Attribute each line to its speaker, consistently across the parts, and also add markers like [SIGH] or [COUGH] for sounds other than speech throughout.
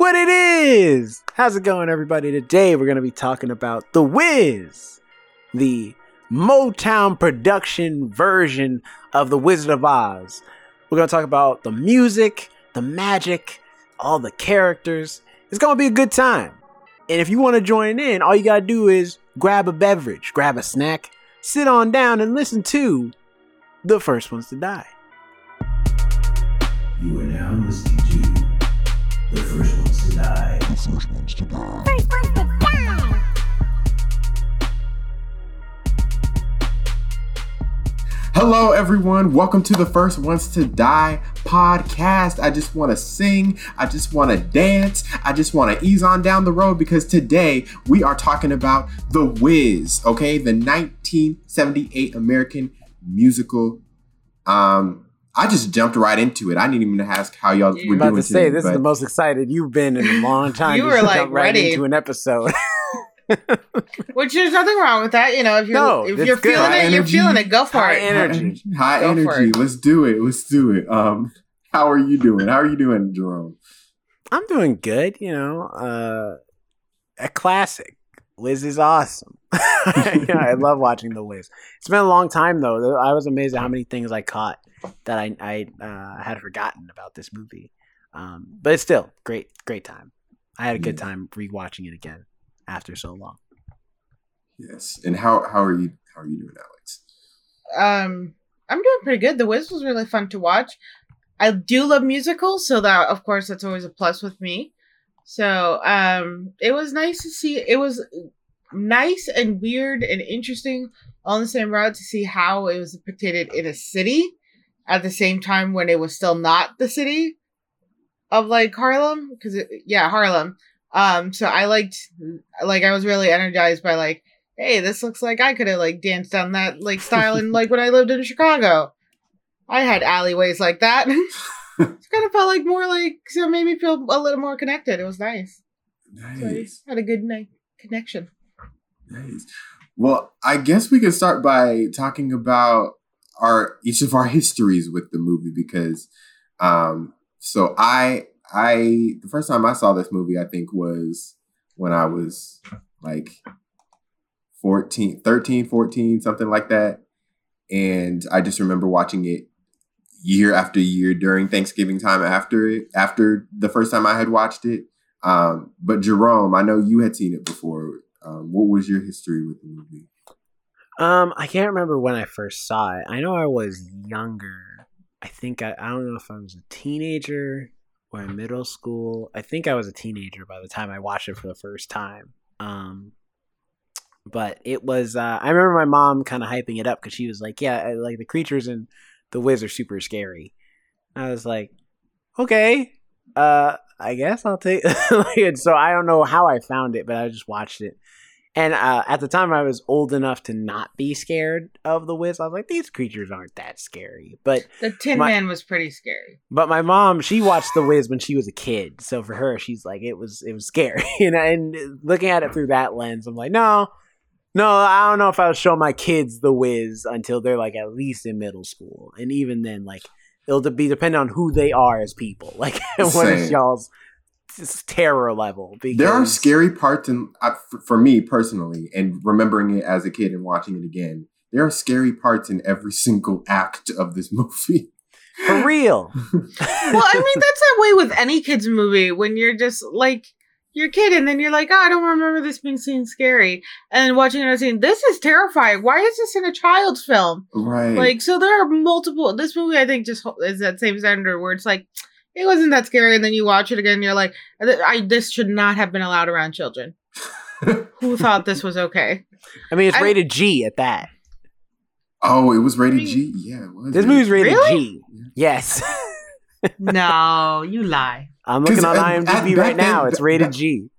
Speaker 1: what it is. How's it going, everybody? Today we're going to be talking about The Wiz, the Motown production version of The Wizard of Oz. We're going to talk about the music, the magic, all the characters. It's going to be a good time. And if you want to join in, all you got to do is grab a beverage, grab a snack, sit on down, and listen to The First Ones to Die.
Speaker 2: You are now listening to The First Ones to Die. First Ones to Die.
Speaker 3: Hello, everyone. Welcome to the First Ones to Die podcast. I just want to sing. I just want to dance. I just want to ease on down the road because today we are talking about The Wiz, okay? The 1978 American musical. Um, I just jumped right into it. I didn't even ask how y'all
Speaker 1: I'm
Speaker 3: were
Speaker 1: about
Speaker 3: doing
Speaker 1: to say
Speaker 3: today,
Speaker 1: this is the most excited you've been in a long [LAUGHS] time.
Speaker 4: You were,
Speaker 1: just
Speaker 4: like,
Speaker 1: jumped right
Speaker 4: ready.
Speaker 1: into an episode. [LAUGHS]
Speaker 4: Which there's nothing wrong with that, you know. If you're
Speaker 1: No,
Speaker 4: if you're
Speaker 1: good.
Speaker 4: feeling
Speaker 3: High
Speaker 4: it, you're feeling it. Go for
Speaker 1: High
Speaker 4: it.
Speaker 1: energy. [LAUGHS]
Speaker 3: High
Speaker 4: Go
Speaker 3: energy. Let's do it. Let's do it. Um, how are you doing? How are you doing, Jerome?
Speaker 1: I'm doing good, you know. Uh, a classic. Wiz is awesome. [LAUGHS] yeah, I love watching the Wiz. It's been a long time though. I was amazed at how many things I caught that I I uh, had forgotten about this movie. Um, but it's still great, great time. I had a good
Speaker 3: Yeah.
Speaker 1: time rewatching it again after so long.
Speaker 3: Yes. And how how are you? How are you doing, Alex?
Speaker 4: Um, I'm doing pretty good. The Wiz was really fun to watch. I do love musicals, so that of course that's always a plus with me. So um, it was nice to see. It was nice and weird and interesting on the same route to see how it was depicted in a city at the same time when it was still not the city of like Harlem because yeah Harlem. Um, so I liked like I was really energized by like hey, this looks like I could have like danced on that like style and like when I lived in Chicago. I had alleyways like that. [LAUGHS] it kind of felt like more like so it made me feel a little more connected. It was nice. So I
Speaker 3: Nice.
Speaker 4: had a good night connection.
Speaker 3: Nice. Well, I guess we can start by talking about our each of our histories with the movie because um so I I the first time I saw this movie I think was when I was like 14 13 14 something like that. And I just remember watching it year after year during Thanksgiving time after it after the first time I had watched it. Um but Jerome I know you had seen it before um, what was your history with the movie?
Speaker 1: Um, I can't remember when I first saw it. I know I was younger. I think I, I don't know if I was a teenager or in middle school. I think I was a teenager by the time I watched it for the first time. Um, but it was. Uh, I remember my mom kind of hyping it up because she was like, "Yeah, like the creatures in the Wiz are super scary." I was like, "Okay, uh, I guess I'll take." [LAUGHS] and so I don't know how I found it, but I just watched it. And uh, at the time, I was old enough to not be scared of the Wiz. I was like, these creatures aren't that scary. But
Speaker 4: The Tin
Speaker 1: My-
Speaker 4: Man was pretty scary.
Speaker 1: but my mom, she watched the Wiz when she was a kid, so for her, she's like, it was it was scary. [LAUGHS] you know, and looking at it through that lens, I'm like, no, no, I don't know if I'll show my kids the Wiz until they're like at least in middle school, and even then, like it'll be dependent on who they are as people. [LAUGHS] Like, what is
Speaker 3: Same.
Speaker 1: y'all's terror level? Because
Speaker 3: There are scary parts, in uh, f- for me personally, and remembering it as a kid and watching it again. There are scary parts in every single act of this [LAUGHS] movie.
Speaker 1: for real. [LAUGHS]
Speaker 4: well, I mean that's that way with any kids movie when you're just like you're a kid and then you're like, oh, I don't remember this being seen scary, and then watching it and saying, this is terrifying. Why is this in a child's film?
Speaker 3: right.
Speaker 4: Like, so there are multiple. This movie, I think, just is that same standard where it's like, it wasn't that scary, and then you watch it again, and you're like, I this should not have been allowed around children. [LAUGHS] Who thought this was okay?
Speaker 1: I mean, it's
Speaker 4: I-
Speaker 1: rated G at that.
Speaker 3: oh, it was rated
Speaker 4: I mean,
Speaker 3: G. Yeah.
Speaker 1: This movie's rated
Speaker 4: Really?
Speaker 1: G. Yes. [LAUGHS]
Speaker 4: no, you lie.
Speaker 1: I'm looking on
Speaker 3: at- at-
Speaker 1: IMDb
Speaker 3: back
Speaker 1: right now.
Speaker 3: then-
Speaker 1: It's rated
Speaker 3: back-
Speaker 1: G.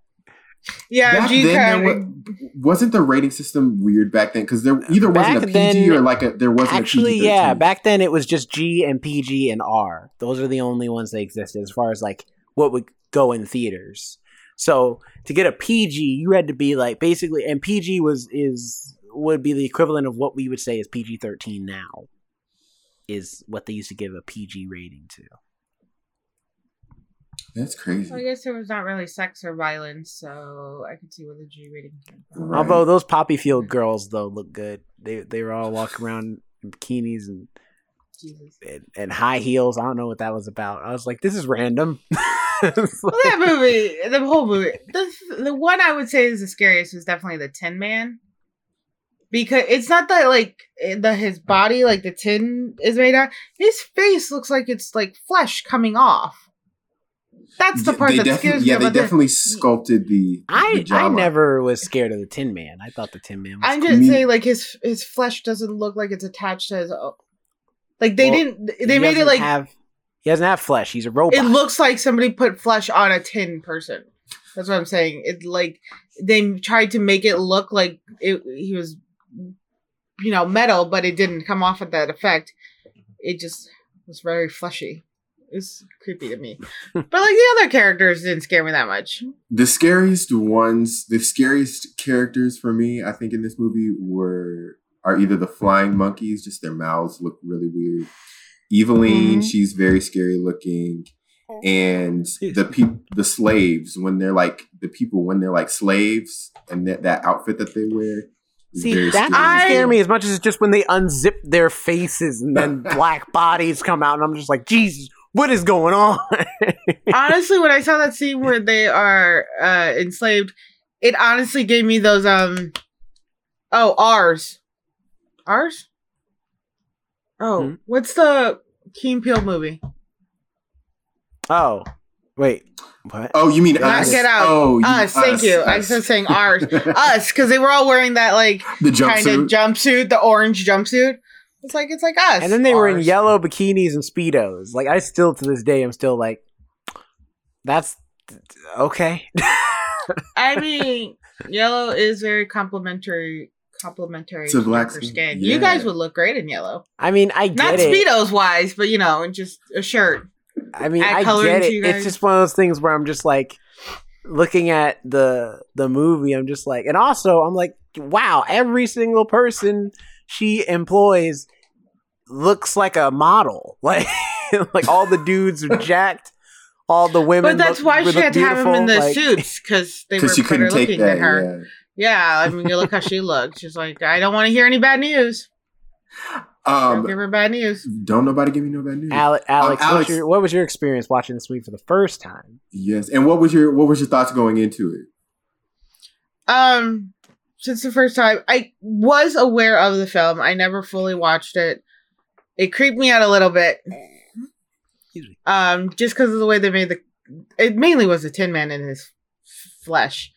Speaker 4: Yeah,
Speaker 3: Back
Speaker 4: G
Speaker 3: then,
Speaker 4: kind
Speaker 3: there wa- wasn't the rating system weird back then? Because there either wasn't
Speaker 1: Back
Speaker 3: a PG
Speaker 1: then-
Speaker 3: or like a there wasn't
Speaker 1: Actually,
Speaker 3: a PG-13.
Speaker 1: yeah. Back then, it was just G and PG and R. Those are the only ones that existed as far as like what would go in theaters. So to get a PG, you had to be like basically, and PG was is would be the equivalent of what we would say is PG thirteen now. Is what they used to give a PG rating to.
Speaker 3: That's
Speaker 4: So I guess there was not really sex or violence, so I could see where the G rating came from.
Speaker 3: Right.
Speaker 1: Although those Poppy Field mm-hmm. girls though look good. They they were all walking around in bikinis and,
Speaker 4: Jesus.
Speaker 1: and and high heels. I don't know what that was about. I was like, this is random. [LAUGHS] It's
Speaker 4: Well, that movie, the whole movie, the the one I would say is the scariest was definitely the Tin Man, because it's not that like eh, the his body like the tin is made out. His face looks like it's like flesh coming off. That's the part
Speaker 3: they
Speaker 4: that
Speaker 3: defi-
Speaker 4: scares me.
Speaker 3: Yeah, they
Speaker 4: about the-
Speaker 3: definitely sculpted the.
Speaker 1: I
Speaker 3: the
Speaker 1: I never was scared of the Tin Man. I thought the Tin Man was.
Speaker 4: I'm
Speaker 1: cool.
Speaker 4: just
Speaker 3: Me-
Speaker 4: saying, like his his flesh doesn't look like it's attached to his. o- Like they
Speaker 1: Well,
Speaker 4: didn't. They made it like
Speaker 1: have, he doesn't have flesh. He's a robot.
Speaker 4: it looks like somebody put flesh on a tin person. That's what I'm saying. It like they tried to make it look like it, he was, you know, metal, but it didn't come off at that effect. It just was very fleshy. It's creepy to me. [LAUGHS] but like the other characters didn't scare me that much.
Speaker 3: The scariest ones, the scariest characters for me, I think, in this movie were are either the flying monkeys, just their mouths look really weird. Evillene,
Speaker 4: Mhm.
Speaker 3: she's very scary looking, and the people, the slaves, when they're like the people when they're like slaves, and that that outfit that they wear.
Speaker 1: See,
Speaker 3: very
Speaker 1: that
Speaker 3: scary.
Speaker 1: doesn't scare me as much as just when they unzip their faces and then [LAUGHS] black bodies come out, and I'm just like, Jesus, what is going on? [LAUGHS]
Speaker 4: honestly, when I saw that scene where they are uh enslaved, it honestly gave me those um oh ours. Ours? Oh,
Speaker 1: Hmm?
Speaker 4: what's the Key and Peele movie?
Speaker 1: oh, wait, what?
Speaker 3: Oh, you mean
Speaker 4: Not
Speaker 3: us?
Speaker 4: Get Out.
Speaker 3: Oh, you-
Speaker 4: us, thank you. I
Speaker 3: us.
Speaker 4: was saying [LAUGHS] ours. us, because they were all wearing that like
Speaker 3: the
Speaker 4: kind of
Speaker 3: jumpsuit.
Speaker 4: jumpsuit, the orange jumpsuit. It's like it's like us.
Speaker 1: And then they were in yellow bikinis and speedos. Like I still to this day, I'm still like, that's okay. [LAUGHS]
Speaker 4: I mean, yellow is very complimentary complimentary
Speaker 3: To black
Speaker 4: darker
Speaker 3: skin,
Speaker 4: skin.
Speaker 3: yeah.
Speaker 4: You guys would look great in yellow.
Speaker 1: I mean, I get
Speaker 4: Not
Speaker 1: it.
Speaker 4: speedos wise, but you know, and just a shirt.
Speaker 1: I mean,
Speaker 4: add
Speaker 1: I
Speaker 4: color
Speaker 1: get it. It's just one of those things where I'm just like looking at the the movie. I'm just like, and also I'm like, wow, every single person she employs looks like a model. [LAUGHS] Like, like all the dudes are jacked. All the women,
Speaker 4: But that's
Speaker 1: look-
Speaker 4: why she
Speaker 1: look
Speaker 4: had to have them in the
Speaker 1: like-
Speaker 4: suits [LAUGHS] because they were
Speaker 3: Because she
Speaker 4: better
Speaker 3: couldn't take
Speaker 4: looking
Speaker 3: that.
Speaker 4: than her. Yeah. I mean, you look how she [LAUGHS] looked. She's like, I don't want to hear any bad news.
Speaker 3: Yeah.
Speaker 4: Don't
Speaker 3: Um,
Speaker 4: give her bad news.
Speaker 3: don't nobody give me no bad news.
Speaker 1: Ale- Alex,
Speaker 3: Alex-
Speaker 1: your, what was your experience watching this movie for the first time?
Speaker 3: Yes. And what was your what was your thoughts going into it?
Speaker 4: Um, since the first time, I was aware of the film. I never fully watched it. It creeped me out a little bit.
Speaker 1: Excuse me.
Speaker 4: Um, just because of the way they made the. It mainly was the Tin Man in his flesh,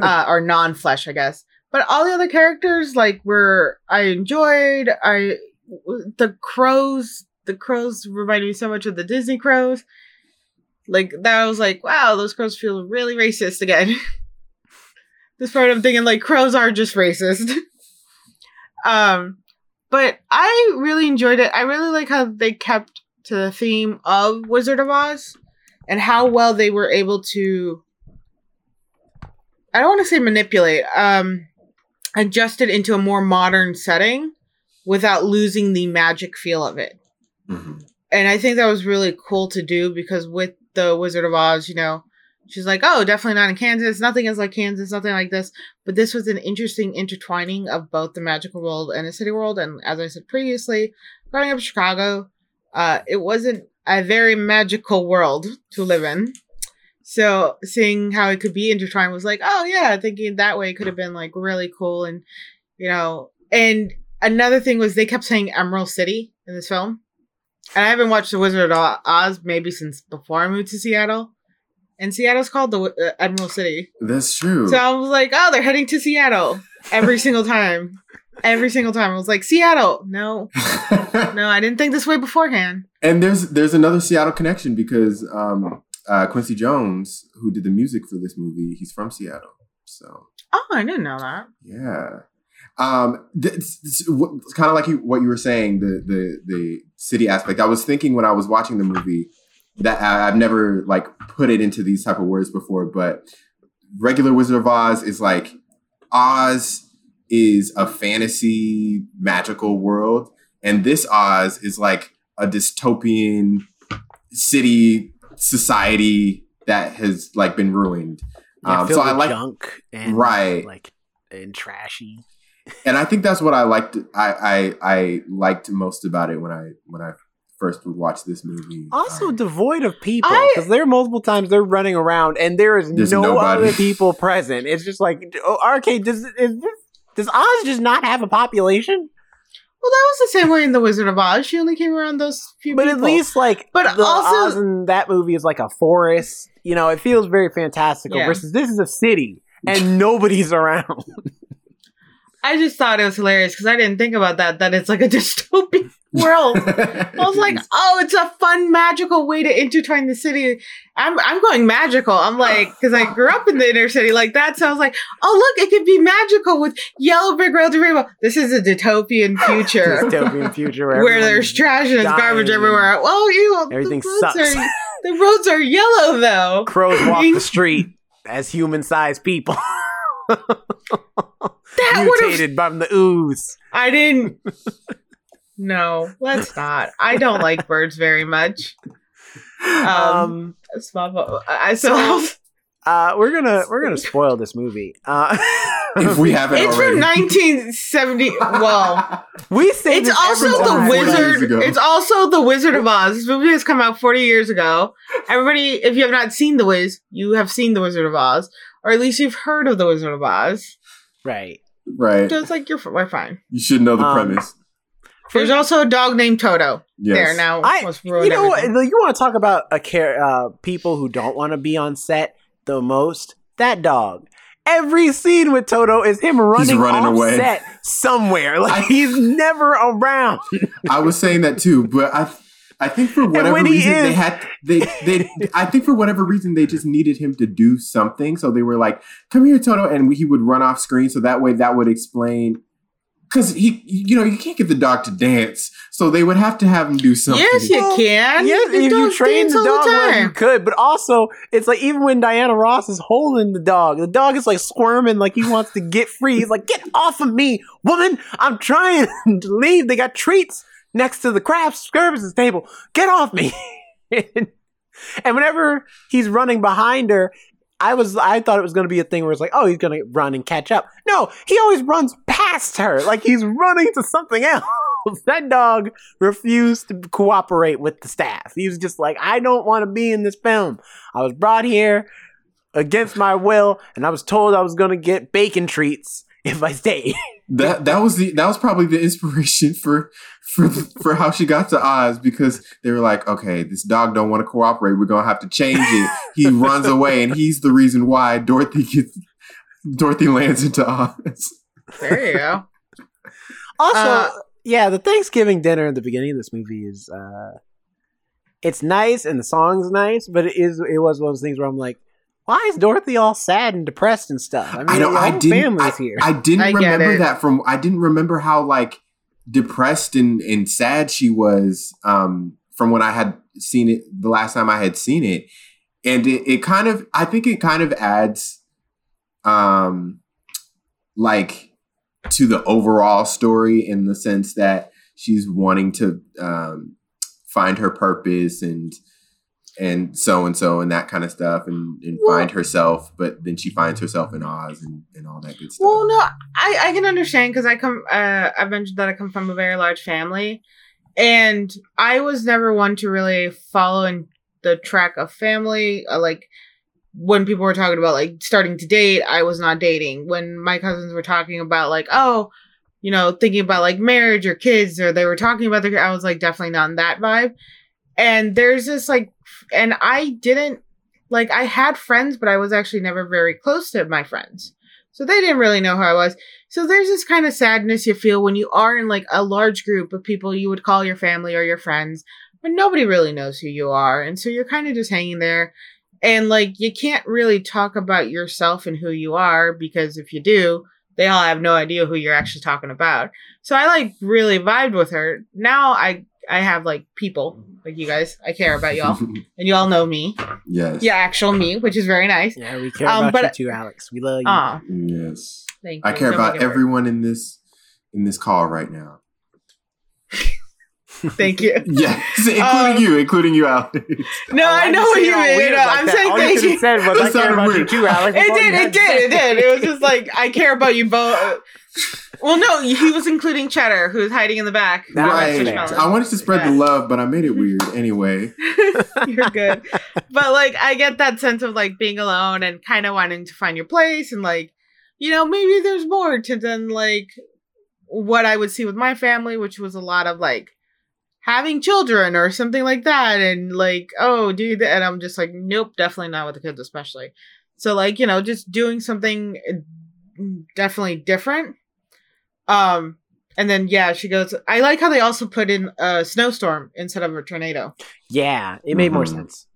Speaker 4: uh, or non-flesh, I guess. But all the other characters, like, were I enjoyed. I the crows. The crows reminded me so much of the Disney crows. Like that, I was like, wow, those crows feel really racist again. [LAUGHS] this part I'm thinking like crows are just racist. [LAUGHS] um, but I really enjoyed it. I really like how they kept to the theme of Wizard of Oz and how well they were able to. I don't want to say manipulate. Um, adjust it into a more modern setting without losing the magic feel of it
Speaker 3: Mhm.
Speaker 4: and I think that was really cool to do because with the Wizard of Oz, you know, she's like, oh, definitely not in Kansas. Nothing is like Kansas, nothing like this. But this was an interesting intertwining of both the magical world and the city world. And as I said previously, growing up in Chicago, uh, it wasn't a very magical world to live in. So seeing how it could be intertwined was like, oh yeah, thinking that way could have been like really cool. And you know, and another thing was they kept saying Emerald City in this film. And I haven't watched The Wizard of Oz maybe since before I moved to Seattle. And Seattle's called the uh, Emerald City.
Speaker 3: That's true.
Speaker 4: So I was like, oh, they're heading to Seattle every single time. Every single time. I was like, Seattle. No, [LAUGHS] no, I didn't think this way beforehand.
Speaker 3: and there's there's another Seattle connection because um, uh, Quincy Jones, who did the music for this movie, he's from Seattle. So
Speaker 4: Oh, I didn't know that.
Speaker 3: yeah, um, it's, it's kind of like you, what you were saying the the the city aspect. I was thinking when I was watching the movie that I, I've never like put it into these type of words before, but regular Wizard of Oz is like Oz is a fantasy magical world, and this Oz is like a dystopian city society that has like been ruined.
Speaker 1: Yeah,
Speaker 3: Um, so I like,
Speaker 1: junk and
Speaker 3: Right.
Speaker 1: like and trashy.
Speaker 3: and I think that's what I liked. I, I I liked most about it when I when I first would watch this movie.
Speaker 1: Also devoid of people because there are multiple times they're running around and there is
Speaker 3: There's
Speaker 1: no
Speaker 3: nobody.
Speaker 1: other [LAUGHS] people present. It's just like, oh, arcade. Does is this, does Oz just not have a population?
Speaker 4: Well, that was the same way in The Wizard of Oz. She only came around those few
Speaker 1: But
Speaker 4: people.
Speaker 1: at least like,
Speaker 4: But
Speaker 1: the
Speaker 4: also-
Speaker 1: Oz in that movie is like a forest. You know, it feels very fantastical.
Speaker 4: Yeah.
Speaker 1: Versus this is a city and nobody's [LAUGHS] around.
Speaker 4: I just thought it was hilarious because I didn't think about that. That it's like a [LAUGHS] dystopian world. I was like, [LAUGHS] oh, it's a fun, magical way to intertwine the city. I'm, I'm going magical. I'm like, because I grew up in the inner city like that. So I was like, oh, look, it could be magical with yellow brick roads and rainbow. This is a dystopian [LAUGHS] future
Speaker 1: Dystopian future where,
Speaker 4: where there's trash and garbage everywhere. Well, you
Speaker 1: Everything
Speaker 4: the
Speaker 1: sucks.
Speaker 4: Are, the roads are yellow though.
Speaker 1: Crows walk the street as human-sized people,
Speaker 4: That would have.
Speaker 1: mutated from the ooze.
Speaker 4: I didn't. No, let's not. I don't like [LAUGHS] birds very much. Um,
Speaker 1: Um,
Speaker 4: Small, I so.
Speaker 1: uh, we're gonna we're gonna [LAUGHS] spoil this movie. Uh,
Speaker 3: if we [LAUGHS] haven't
Speaker 4: It's
Speaker 3: already.
Speaker 4: from 1970. Well,
Speaker 1: we say
Speaker 4: it's
Speaker 1: this
Speaker 4: also
Speaker 1: every
Speaker 4: the
Speaker 1: time.
Speaker 3: 40 years
Speaker 4: Wizard. It's also the Wizard of Oz. This movie has come out 40 years ago. Everybody, if you have not seen the Wiz, you have seen the Wizard of Oz, or at least you've heard of the Wizard of Oz.
Speaker 1: right.
Speaker 3: right.
Speaker 4: So it's like you're we're fine.
Speaker 3: You should know the
Speaker 1: Um,
Speaker 3: premise.
Speaker 4: There's also a dog named Toto.
Speaker 3: Yes.
Speaker 4: There now,
Speaker 1: I- You
Speaker 4: ruined
Speaker 1: know what?
Speaker 4: everything.
Speaker 1: You want to talk about a care uh, people who don't want to be on set the most? That dog. Every scene with Toto is him running,
Speaker 3: running
Speaker 1: off
Speaker 3: away.
Speaker 1: set somewhere. [LAUGHS] Like
Speaker 3: I-
Speaker 1: he's never around.
Speaker 3: I was saying that too, but I I think for whatever
Speaker 1: when he
Speaker 3: reason they had they they I think for whatever reason they just needed him to do something. So they were like, "Come here, Toto," and he would run off screen. So that way, that would explain. Because he, you know, you can't get the dog to dance, so they would have to have him do something.
Speaker 4: Yes, you
Speaker 1: Well,
Speaker 4: can.
Speaker 1: Yes,
Speaker 4: The
Speaker 1: if you train the
Speaker 4: all
Speaker 1: dog well, you could. But also, it's like even when Diana Ross is holding the dog, the dog is like squirming, like he wants to get free. He's like, "Get off of me, woman! I'm trying [LAUGHS] to leave. They got treats next to the craft services table. Get off me!" [LAUGHS] and whenever he's running behind her. I was I thought it was gonna be a thing where it's like, oh, he's gonna run and catch up. No, he always runs past her, like he's running to something else. [LAUGHS] that dog refused to cooperate with the staff. He was just like, I don't want to be in this film. I was brought here against my will, and I was told I was gonna get bacon treats if I stayed.
Speaker 3: That that was the that was probably the inspiration [LAUGHS] for for for how she got to Oz because they were like, okay, this dog don't want to cooperate. We're gonna have to change it. He [LAUGHS] runs away, and he's the reason why Dorothy gets Dorothy lands into Oz.
Speaker 4: There you go. [LAUGHS]
Speaker 1: Also,
Speaker 4: Uh,
Speaker 1: yeah, the Thanksgiving dinner at the beginning of this movie is uh it's nice and the song's nice, but it is it was one of those things where I'm like, why is Dorothy all sad and depressed and stuff? I mean,
Speaker 3: I know.
Speaker 1: your
Speaker 3: I
Speaker 1: whole
Speaker 3: didn't.
Speaker 1: family's
Speaker 3: I,
Speaker 1: here.
Speaker 3: I didn't
Speaker 4: I
Speaker 3: remember that from. I didn't remember how like depressed and and sad she was um from when I had seen it the last time I had seen it, and it, it kind of. I think it kind of adds, um, like to the overall story in the sense that she's wanting to um find her purpose and and so and so and that kind of stuff and, and
Speaker 4: Well-
Speaker 3: find herself but then she finds herself in oz and, and all that good stuff
Speaker 4: Well, no, I, I can understand because I come. Uh, I mentioned that I come from a very large family, and I was never one to really follow in the track of family. Uh, like when people were talking about like starting to date, I was not dating. When my cousins were talking about like, oh, you know, thinking about like marriage or kids, or they were talking about their, I was like definitely not in that vibe. And there's this like, and I didn't like I had friends, but I was actually never very close to my friends. So they didn't really know who I was. So there's this kind of sadness you feel when you are in like a large group of people you would call your family or your friends, but nobody really knows who you are. And so you're kind of just hanging there. And like you can't really talk about yourself and who you are because if you do, they all have no idea who you're actually talking about. So I like really vibed with her. Now I I have like people like you guys. I care about y'all, [LAUGHS] and y'all know me.
Speaker 3: yes
Speaker 4: Yeah, actual me, which is very nice.
Speaker 1: yeah, we care
Speaker 4: Um,
Speaker 1: about
Speaker 4: but-
Speaker 1: you too, Alex. We love you.
Speaker 4: Ah,
Speaker 3: yes
Speaker 4: thank you.
Speaker 3: i care
Speaker 4: Don't
Speaker 3: about
Speaker 4: make it
Speaker 3: everyone in this in this call right now [LAUGHS]
Speaker 4: Thank you. [LAUGHS]
Speaker 3: Yes, including
Speaker 4: Um,
Speaker 3: you, including you, Alex.
Speaker 4: No,
Speaker 1: Why'd
Speaker 4: I know what you
Speaker 1: it all
Speaker 4: mean.
Speaker 1: weird like
Speaker 4: I'm
Speaker 1: that?
Speaker 4: saying
Speaker 1: All you
Speaker 4: thank
Speaker 1: could
Speaker 4: you.
Speaker 1: said was, I care
Speaker 3: sounded
Speaker 1: about you too, Alex.
Speaker 4: It did, it did, it did. It was just like I care about you both. Well, no, he was including Cheddar, who was hiding in the back.
Speaker 3: Right. I wanted to spread the love, but I made it weird anyway. [LAUGHS]
Speaker 4: You're good. But like I get that sense of like being alone and kind of wanting to find your place and like, you know, maybe there's more to than like what I would see with my family, which was a lot of like having children or something like that and like, oh, do that and I'm just like, nope, definitely not with the kids especially. So like, you know, just doing something uh, definitely different. Um and then yeah, she goes I like how they also put in a snowstorm instead of a tornado
Speaker 1: Yeah, it made more
Speaker 3: Mhm.
Speaker 1: sense.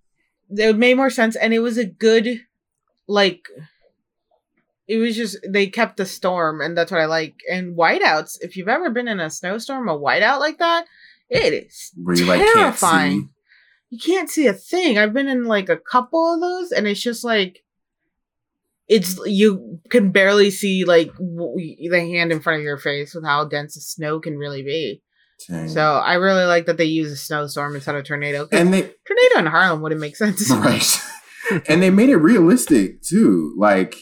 Speaker 4: it made more sense and it was a good like it was just they kept the storm and that's what i like and whiteouts if you've ever been in a snowstorm a whiteout like that it is
Speaker 3: Where you like can't
Speaker 4: terrifying
Speaker 3: see.
Speaker 4: you can't see a thing i've been in like a couple of those and it's just like it's you can barely see like w- the hand in front of your face with how dense the snow can really be
Speaker 3: Dang.
Speaker 4: so i really like that they use a snowstorm instead of tornado.
Speaker 3: and they [LAUGHS]
Speaker 4: tornado in harlem wouldn't make sense [LAUGHS]
Speaker 3: right, and they made it realistic too. Like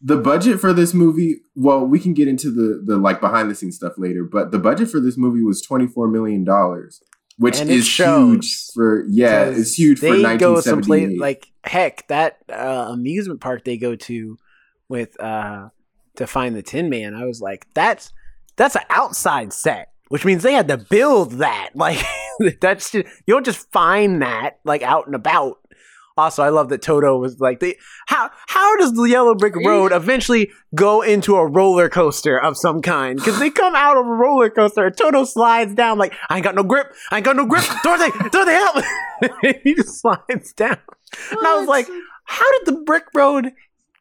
Speaker 3: the budget for this movie. Well, we can get into the the like behind the scenes stuff later, but the budget for this movie was twenty four million dollars, which
Speaker 1: And
Speaker 3: is huge for yeah, it's huge for
Speaker 1: They go someplace like heck that uh, amusement park they go to with uh to find the Tin Man. I was like, that's that's an outside set, which means they had to build that. [LAUGHS] Like that's just, you don't just find that like out and about. Also, I love that Toto was like, they, how how does the Yellow Brick Road eventually go into a roller coaster of some kind? Because they come out of a roller coaster, and Toto slides down like, I ain't got no grip, I ain't got no grip, Dorothy, [LAUGHS] Dorothy, help! [LAUGHS] he just slides down, and I was like, how did the brick road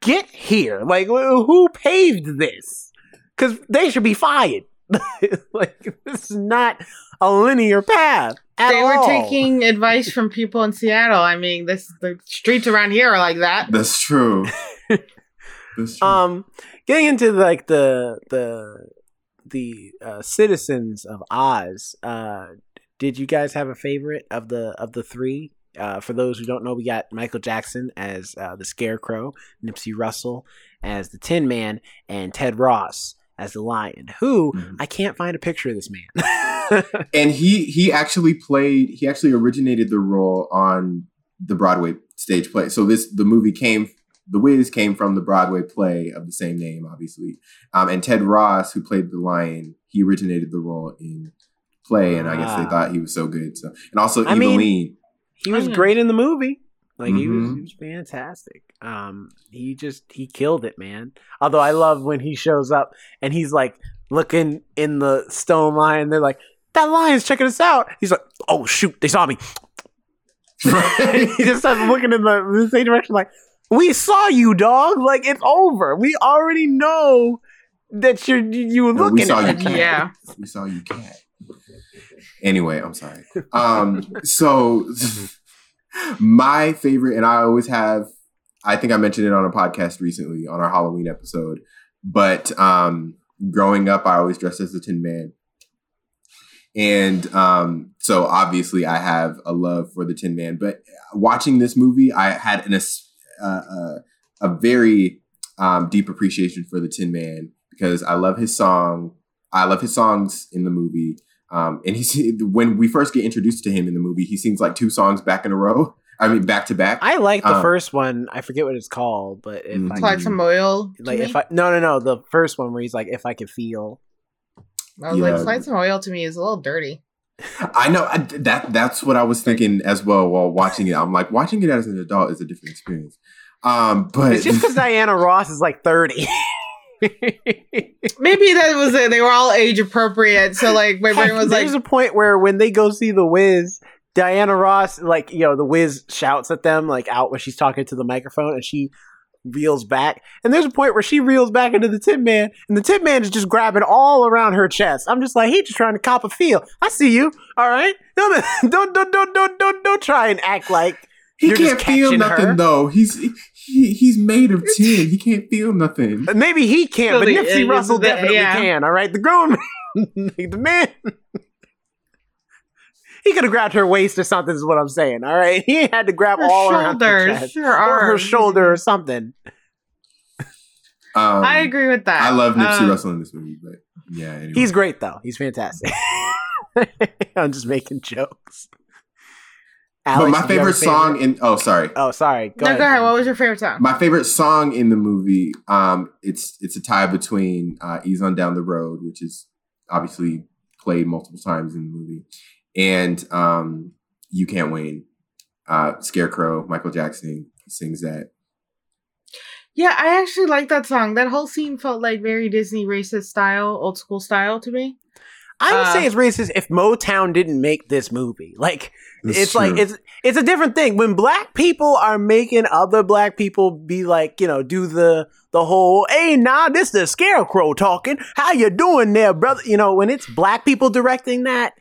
Speaker 1: get here? Like, who paved this? Because they should be fired. [LAUGHS] like, this is not a linear path. At
Speaker 4: they were
Speaker 1: all.
Speaker 4: taking advice from people in Seattle. I mean, this the streets around here are like that.
Speaker 3: That's true. [LAUGHS] That's true.
Speaker 1: um getting into like the the the uh, citizens of Oz. Uh, did you guys have a favorite of the of the three? Uh, for those who don't know, we got Michael Jackson as uh, the Scarecrow, Nipsey Russell as the Tin Man, and Ted Ross as the Lion. Who
Speaker 3: Mhm.
Speaker 1: I can't find a picture of this man. [LAUGHS]
Speaker 3: and he he actually played he actually originated the role on the Broadway stage play. So this the movie came the Wiz came from the Broadway play of the same name, obviously. Um, and Ted Ross, who played the lion, he originated the role in play, and I guess they
Speaker 1: Ah.
Speaker 3: thought he was so good. So and also
Speaker 1: I mean-
Speaker 3: Evillene.
Speaker 1: he was
Speaker 4: Oh,
Speaker 1: great in the movie. Like he was, he was fantastic. Um, he just he killed it, man. Although I love when he shows up and he's like looking in the stone lion. They're like, "That lion's checking us out." He's like, "Oh shoot, they saw me." [LAUGHS] he just starts looking in the, the same direction, like, "We saw you, dog. Like it's over. We already know that you're you were
Speaker 3: No,
Speaker 1: looking
Speaker 3: we saw
Speaker 1: at
Speaker 3: you, cat.
Speaker 4: Yeah.
Speaker 3: We saw you, cat. Anyway, I'm sorry. Um, so my favorite, and I always have. I think I mentioned it on a podcast recently on our Halloween episode. But um, growing up, I always dressed as the Tin Man, and um, so obviously I have a love for the Tin Man. But watching this movie, I had an uh, uh, a very um, deep appreciation for the Tin Man because I love his song. I love his songs in the movie. Um, and he's when we first get introduced to him in the movie, he sings like two songs back in a row. I mean, back to back.
Speaker 1: I like the
Speaker 3: Um,
Speaker 1: first one. I forget what it's called, but if
Speaker 3: Mhm.
Speaker 1: I
Speaker 4: Applied some oil. to
Speaker 1: like
Speaker 4: me.
Speaker 1: if I no no no the first one where he's like if I could feel
Speaker 4: I was
Speaker 3: Yeah.
Speaker 4: like, slide some oil to me is a little dirty.
Speaker 3: I know I, that. That's what I was thinking as well while watching it. I'm like, watching it as an adult is a different experience. Um, but
Speaker 1: it's just because [LAUGHS] Diana Ross is like thirty. [LAUGHS]
Speaker 4: Maybe that was it. They were all age appropriate. So like my brain was like,
Speaker 1: There's a point where when they go see the Wiz, Diana Ross like you know the Wiz shouts at them like out when she's talking to the microphone and she reels back. And there's a point where she reels back into the Tin Man, and the Tin Man is just grabbing all around her chest. I'm just like, he's just trying to cop a feel. I see you. All right, don't [LAUGHS] don't don't don't don't don't, don't try and act like
Speaker 3: he
Speaker 1: you're
Speaker 3: can't feel nothing
Speaker 1: her.
Speaker 3: though. He's he, he's made of tin. He can't feel nothing.
Speaker 1: Maybe he can't,
Speaker 4: So
Speaker 1: but
Speaker 4: the-
Speaker 1: Nipsey
Speaker 4: uh,
Speaker 1: Russell
Speaker 4: the-
Speaker 1: definitely
Speaker 4: yeah.
Speaker 1: can. All right, the grown man, [LAUGHS] the man. he could have grabbed her waist or something. Is what I'm saying. All right, he had to grab
Speaker 4: Her
Speaker 1: all around her
Speaker 4: shoulders,
Speaker 1: chest
Speaker 4: her
Speaker 1: or her shoulder or something.
Speaker 3: Um,
Speaker 4: I agree with that.
Speaker 3: I love Nipsey
Speaker 4: Um,
Speaker 3: Russell in this movie, but yeah, anyway.
Speaker 1: He's great though. He's fantastic. [LAUGHS] I'm just making jokes.
Speaker 3: But my
Speaker 1: do you
Speaker 3: favorite song in oh sorry,
Speaker 1: Oh, sorry. Go
Speaker 4: no,
Speaker 1: ahead.
Speaker 4: go ahead. What was your favorite song?
Speaker 3: my favorite song in the movie. Um, it's it's a tie between uh, "Ease on Down the Road," which is obviously played multiple times in the movie, and um, "You Can't Win." Uh, Scarecrow, Michael Jackson sings that.
Speaker 4: Yeah, I actually like that song. That whole scene felt like very Disney racist style, old school style to me.
Speaker 1: I would
Speaker 4: Uh,
Speaker 1: say it's racist if Motown didn't make this movie. Like
Speaker 3: That's
Speaker 1: it's like it's it's a different thing. When black people are making other black people be like you know do the the whole hey nah this the scarecrow talking. How you doing there brother? You know when it's black people directing that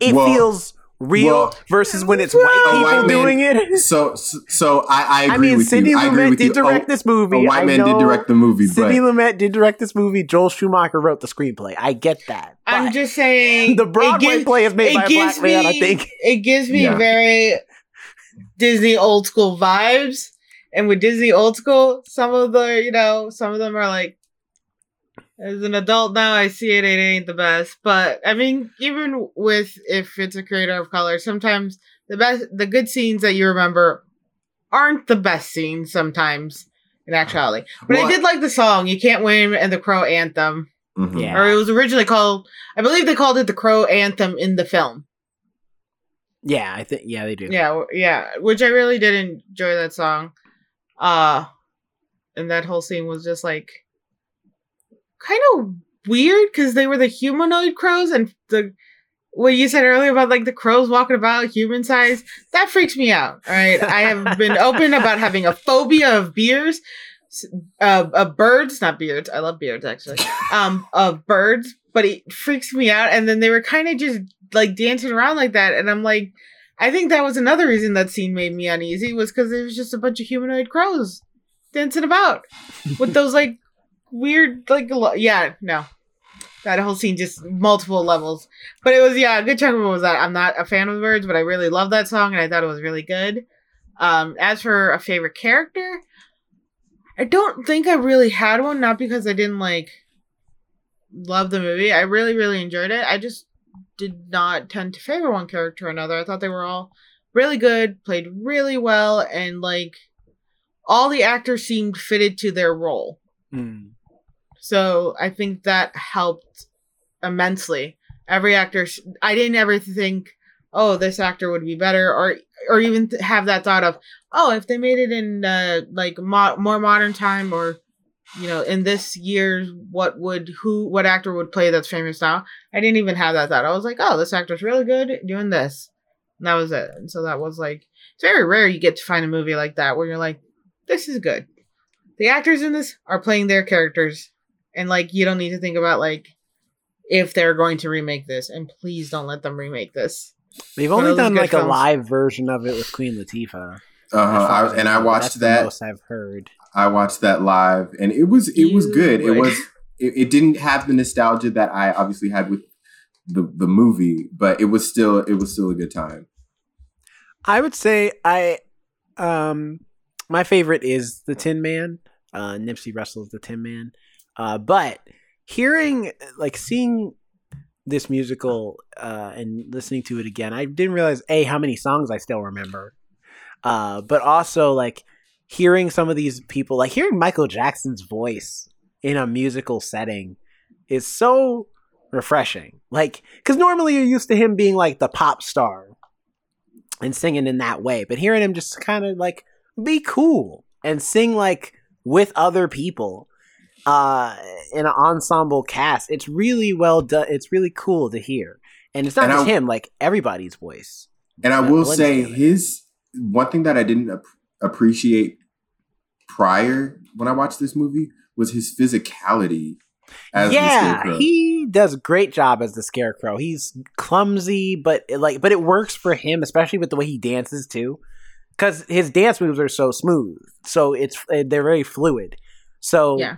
Speaker 1: it
Speaker 3: Well-
Speaker 1: feels real
Speaker 3: well-
Speaker 1: versus when it's white people
Speaker 3: white man-
Speaker 1: doing it. [LAUGHS]
Speaker 3: So, so, so I, I agree
Speaker 1: I mean,
Speaker 3: with
Speaker 1: Sidney
Speaker 3: you. I agree
Speaker 1: Lumet
Speaker 3: with
Speaker 1: did
Speaker 3: you.
Speaker 1: direct
Speaker 3: a,
Speaker 1: this movie.
Speaker 3: a white
Speaker 1: I
Speaker 3: man did direct the movie,
Speaker 1: Sidney
Speaker 3: but
Speaker 1: Lumet did direct this movie. Joel Schumacher wrote the screenplay. I get that.
Speaker 4: I'm just saying
Speaker 1: the
Speaker 4: it
Speaker 1: Broadway
Speaker 4: gives-
Speaker 1: play is made
Speaker 4: it
Speaker 1: by a
Speaker 4: gives
Speaker 1: black man. I
Speaker 4: me-
Speaker 1: think.
Speaker 4: it gives me
Speaker 3: Yeah.
Speaker 4: very Disney old school vibes. And with Disney old school, some of the, you know, some of them are like, as an adult now, I see it, it ain't the best. But I mean, even with if it's a creator of color, sometimes the best, the good scenes that you remember aren't the best scenes sometimes in actuality. But I did like the song, You Can't Win and the Crow Anthem.
Speaker 3: Mhm.
Speaker 1: Yeah.
Speaker 4: Or it was originally called, I believe they called it the Crow Anthem in the film.
Speaker 1: Yeah, I think. Yeah, they do.
Speaker 4: Yeah, yeah, which I really did enjoy that song. Uh and that whole scene was just like kind of weird because they were the humanoid crows and the what you said earlier about like the crows walking about human size that freaks me out all right? I have been [LAUGHS] open about having a phobia of beers uh, of birds not beards i love beards actually um of birds but it freaks me out and then they were kind of just like dancing around like that and i'm like i think that was another reason that scene made me uneasy was because it was just a bunch of humanoid crows dancing about with those like weird like yeah no. That whole scene just multiple levels. But it was yeah a good chunk of it was that i'm not a fan of the birds but i really love that song and i thought it was really good. Um as for a favorite character i don't think i really had one not because i didn't like love the movie. I really really enjoyed it. I just did not tend to favor one character or another. I thought they were all really good played really well and like all the actors seemed fitted to their role.
Speaker 1: Mm.
Speaker 4: So I think that helped immensely. Every actor, sh- I didn't ever think, oh, this actor would be better, or or even th- have that thought of, oh, if they made it in uh, like mo- more modern time, or you know, in this year, what would who what actor would play that's famous now? I didn't even have that thought. I was like, oh, this actor's really good doing this, and that was it. And so that was like, it's very rare you get to find a movie like that where you're like, this is good. The actors in this are playing their characters and like you don't need to think about like if they're going to remake this and please don't let them remake this
Speaker 1: They've
Speaker 4: One
Speaker 1: only done
Speaker 4: good
Speaker 1: like a live version of it with Queen Latifah.
Speaker 3: Uh-huh. I, and I watched
Speaker 1: That's the
Speaker 3: that.
Speaker 1: most I've heard.
Speaker 3: I watched that live, and it was it was
Speaker 4: You
Speaker 3: good. It was it, it didn't have the nostalgia that I obviously had with the the movie, but it was still it was still a good time.
Speaker 1: I would say I um my favorite is the Tin Man. Uh Nipsey Russell's the Tin Man. Uh but hearing like seeing this musical uh and listening to it again, I didn't realize A how many songs I still remember. Uh but also like hearing some of these people like hearing Michael Jackson's voice in a musical setting is so refreshing. Like cuz normally you're used to him being like the pop star and singing in that way. But hearing him just kind of like be cool and sing like with other people uh in an ensemble cast, it's really well done. It's really cool to hear. And it's not
Speaker 3: And
Speaker 1: just
Speaker 3: I-
Speaker 1: him, like everybody's voice.
Speaker 3: And I will say
Speaker 1: together.
Speaker 3: his one thing that I didn't ap- appreciate prior when I watched this movie was his physicality as
Speaker 1: yeah, he does a great job as the scarecrow. He's clumsy, but it, like, but it works for him, especially with the way he dances too, because his dance moves are so smooth. So it's eh, they're very fluid. So
Speaker 4: Yeah.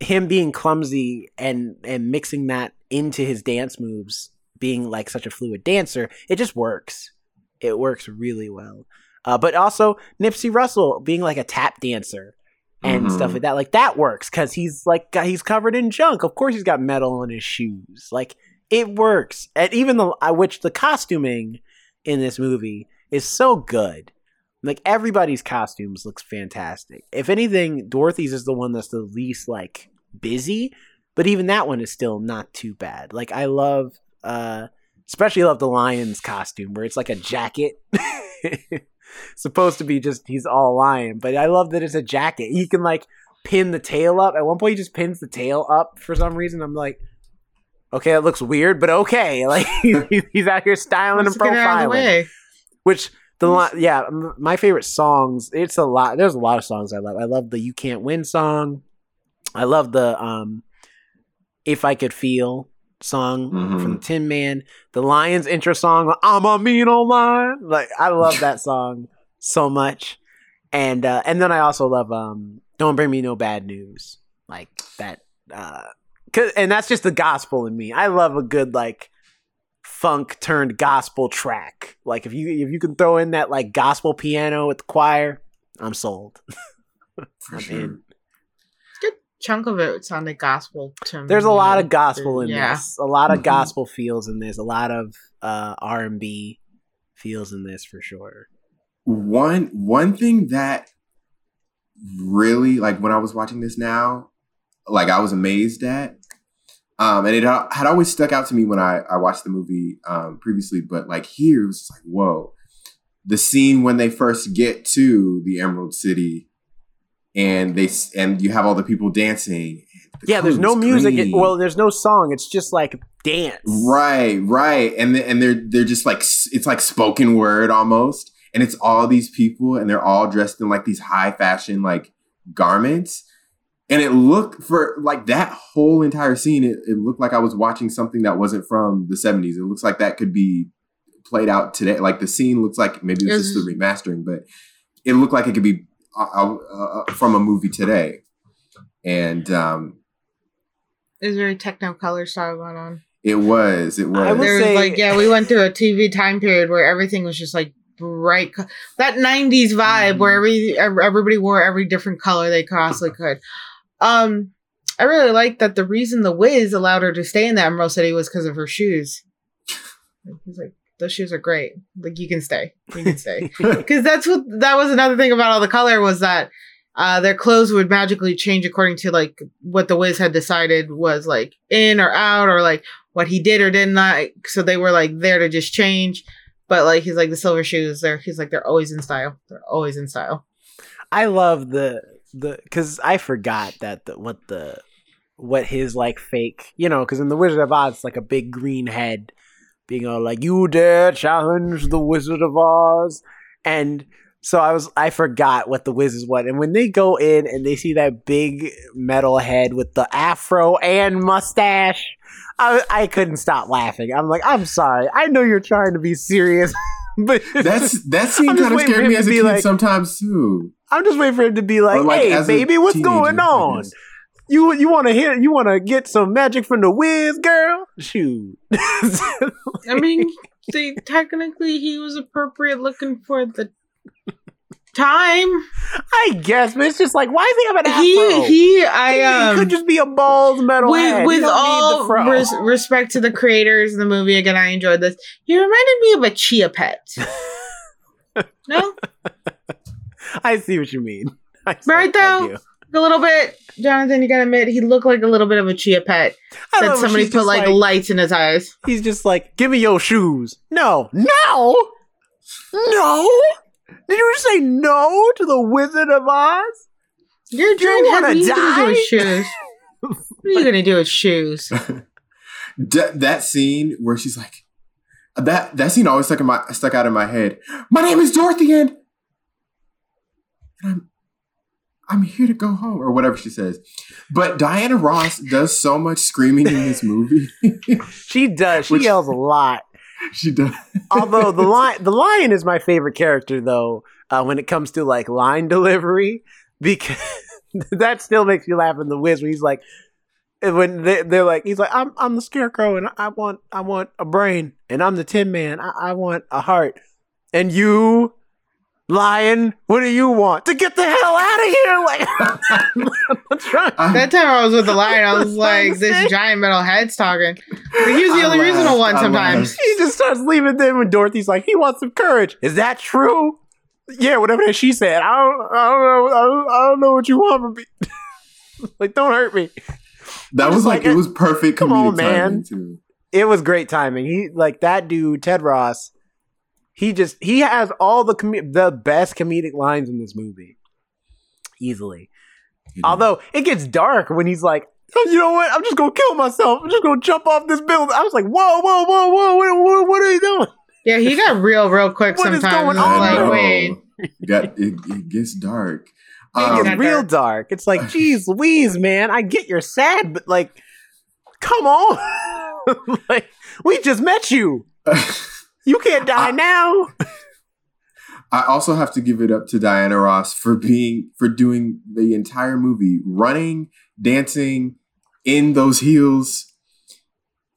Speaker 1: Him being clumsy and and mixing that into his dance moves being like such a fluid dancer, it just works. It works really well. Uh, but also Nipsey Russell being like a tap dancer and
Speaker 3: Mhm.
Speaker 1: stuff like that, like that works because he's like he's covered in junk. Of course, he's got metal on his shoes. Like it works, and even the uh, which the costuming in this movie is so good. Like everybody's costumes looks fantastic. If anything, Dorothy's is the one that's the least like busy, but even that one is still not too bad. Like I love uh especially love the lion's costume where it's like a jacket. [LAUGHS] Supposed to be just he's all lion, but I love that it's a jacket. He can like pin the tail up. At one point he just pins the tail up for some reason. I'm like Okay, it looks weird, but okay. [LAUGHS] Like he's out here styling and
Speaker 4: get out of the
Speaker 1: profiling which the li- yeah my favorite songs it's a lot there's a lot of songs i love i love the you can't win song. I love the um if i could feel song
Speaker 3: Mhm.
Speaker 1: from tin man. The lions intro song i'm a mean old lion. Like i love that [LAUGHS] song so much. And uh and then i also love um don't bring me no bad news. Like that uh 'cause- and that's just the gospel in me. I love a good like funk turned gospel track. Like if you if you can throw in that like gospel piano with the choir, I'm sold. [LAUGHS]
Speaker 3: For
Speaker 1: I'm
Speaker 3: sure.
Speaker 1: in.
Speaker 4: Chunk of it the gospel to me.
Speaker 1: There's a lot of gospel in
Speaker 4: Yeah.
Speaker 1: this. A lot of
Speaker 3: Mhm.
Speaker 1: gospel feels in this. A lot of uh R and B feels in this for sure.
Speaker 3: one one thing that really like when I was watching this now, like I was amazed at, um, and it had always stuck out to me when I I watched the movie um, previously, but like here it was just like whoa, the scene when they first get to the Emerald City, and they and you have all the people dancing. the
Speaker 1: yeah, there's no music.
Speaker 3: green.
Speaker 1: well, there's no song. It's just like dance.
Speaker 3: Right, right, and th- and they're they're just like it's like spoken word almost, and it's all these people, and they're all dressed in like these high fashion like garments, and it looked for like that whole entire scene. It, it looked like I was watching something that wasn't from the '70s. It looks like that could be played out today. Like the scene looks like maybe it's just the remastering, but it looked like it could be uh, uh, uh, from a movie today, and um,
Speaker 4: Is very Technicolor style going on.
Speaker 3: it was it was.
Speaker 1: I will
Speaker 4: There was
Speaker 1: say-
Speaker 4: like yeah, we went through a TV time period where everything was just like bright, co- that '90s vibe where every everybody wore every different color they possibly could. Um, I really like that the reason the Wiz allowed her to stay in the Emerald City was because of her shoes. He's like, those shoes are great. Like you can stay, you can stay. [LAUGHS] because that's what that was another thing about all the color was that uh, their clothes would magically change according to like what the Wiz had decided was like in or out or like what he did or did not. like. So they were like there to just change. But like he's like the silver shoes, they're he's like they're always in style. They're always in style.
Speaker 1: I love the the because I forgot that the, what the what his like fake you know because in the Wizard of Oz it's like a big green head being all like you dare challenge the Wizard of Oz and so I was I forgot what the Wiz is what and when they go in and they see that big metal head with the afro and mustache. I, I couldn't stop laughing. I'm like, I'm sorry. I know you're trying to be serious, [LAUGHS] [LAUGHS] but
Speaker 3: That's that [LAUGHS] scene kind of
Speaker 1: waiting
Speaker 3: scared me as a kid
Speaker 1: like-
Speaker 3: sometimes too.
Speaker 1: I'm just waiting for him to be like,
Speaker 3: like,
Speaker 1: "Hey, baby, what's
Speaker 3: teenager,
Speaker 1: going on? You you want to hear? You want to get some magic from the Wiz, girl? Shoot."
Speaker 4: I mean, [LAUGHS] they technically he was appropriate looking for the time.
Speaker 1: I guess, but it's just like, why does he have an afro?
Speaker 4: He he I
Speaker 1: He
Speaker 4: um
Speaker 1: could just be a bald metal
Speaker 4: with. With
Speaker 1: don't need the
Speaker 4: all res- respect to the creators of the movie, again, I enjoyed this. He reminded me of a chia pet. [LAUGHS] no,
Speaker 1: I see what you mean. [LAUGHS] I
Speaker 4: Right, though? a little bit. Jonathan, you gotta admit, he looked like a little bit of a chia pet.
Speaker 1: I
Speaker 4: That somebody put
Speaker 1: just
Speaker 4: like, lights in his eyes.
Speaker 1: He's just like, "Give me your shoes." No, no, no. Did you say no to the Wizard of Oz?
Speaker 4: You're
Speaker 1: Do you
Speaker 4: giant head.
Speaker 1: wanna [LAUGHS]
Speaker 4: What are you gonna do with shoes? what are you gonna do with shoes?
Speaker 3: D- that scene where she's like, that that scene always stuck in my stuck out in my head. My name is Dorothy, and, and I'm I'm here to go home, or whatever she says. But Diana Ross does so much screaming in this movie.
Speaker 1: She does. She
Speaker 3: Which-
Speaker 1: yells a lot. [LAUGHS]
Speaker 3: she does.
Speaker 1: Although the [LAUGHS] lion, the lion is my favorite character though. Uh, when it comes to like line delivery, because [LAUGHS] that still makes me laugh in the Wiz when he's like, when they, they're like, he's like, I'm I'm the scarecrow, and I want I want a brain, and I'm the Tin Man, I, I want a heart, and you, lion, what do you want? To get the hell out of here! Like, what's wrong?
Speaker 3: I-
Speaker 4: That time I was with the lion, I was [LAUGHS] like, this giant metal head's talking. But he was the
Speaker 3: I
Speaker 4: only reasonable one
Speaker 3: I
Speaker 4: sometimes.
Speaker 3: laughed.
Speaker 1: He just starts leaving them, and Dorothy's like, he wants some courage. Is that true? Yeah, whatever that she said. I don't, I don't know. I don't, I don't know what you want from me. [LAUGHS] like, don't hurt me.
Speaker 3: that
Speaker 1: I'm
Speaker 3: was like,
Speaker 1: like,
Speaker 3: it was perfect
Speaker 1: come on, man.
Speaker 3: timing too.
Speaker 1: It was great timing. He like that dude, Ted Ross. He just he has all the com- the best comedic lines in this movie, easily.
Speaker 3: You know?
Speaker 1: Although it gets dark when he's like, "Oh, you know what? I'm just gonna kill myself. I'm just gonna jump off this building. I was like, whoa, whoa, whoa, whoa, what, what, what are you doing?
Speaker 4: Yeah, he got real, real quick
Speaker 1: What is
Speaker 4: sometimes.
Speaker 1: going on?
Speaker 4: Like,
Speaker 3: know.
Speaker 4: wait.
Speaker 3: It got it, it gets dark.
Speaker 1: It
Speaker 3: Um,
Speaker 1: gets real dark. It's like, [LAUGHS] geez, Louise, man, I get you're sad, but like, come on, [LAUGHS] like we just met you. [LAUGHS] You can't die
Speaker 3: I-
Speaker 1: now. [LAUGHS]
Speaker 3: I also have to give it up to Diana Ross for being for doing the entire movie, running, dancing in those heels,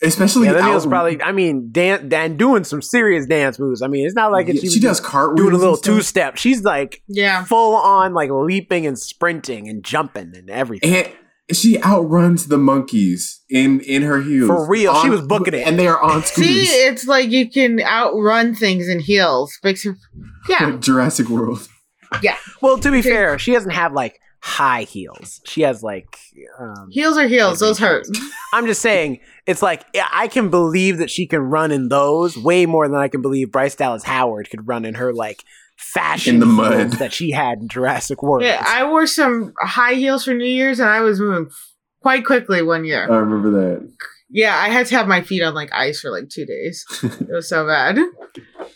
Speaker 3: especially
Speaker 1: Yeah, that
Speaker 3: out-
Speaker 1: was probably. I mean, dan- dan doing some serious dance moves. I mean, it's not like
Speaker 3: Yeah,
Speaker 1: she,
Speaker 3: she does cartwheels,
Speaker 1: doing a little two step. She's like
Speaker 4: Yeah.
Speaker 1: full on, like leaping and sprinting and jumping and everything.
Speaker 3: and she outruns the monkeys in in her heels
Speaker 1: For real, she was booking it.
Speaker 3: and they are on [LAUGHS] scooters.
Speaker 4: See, it's like you can outrun things in heels. Makes you- Yeah. [LAUGHS]
Speaker 3: Jurassic World. Yeah.
Speaker 1: Well, to be
Speaker 4: Okay.
Speaker 1: fair, she doesn't have like high heels. She has like. Um,
Speaker 4: Heels are heels. Those hurt.
Speaker 1: I'm just saying, it's like I can believe that she can run in those way more than I can believe Bryce Dallas Howard could run in her like fashion
Speaker 3: In the mud.
Speaker 1: that she had in Jurassic World.
Speaker 4: Yeah, I wore some high heels for New Year's and I was moving quite quickly one year.
Speaker 3: I remember that.
Speaker 4: Yeah, I had to have my feet on like ice for like two days. [LAUGHS] It was so bad.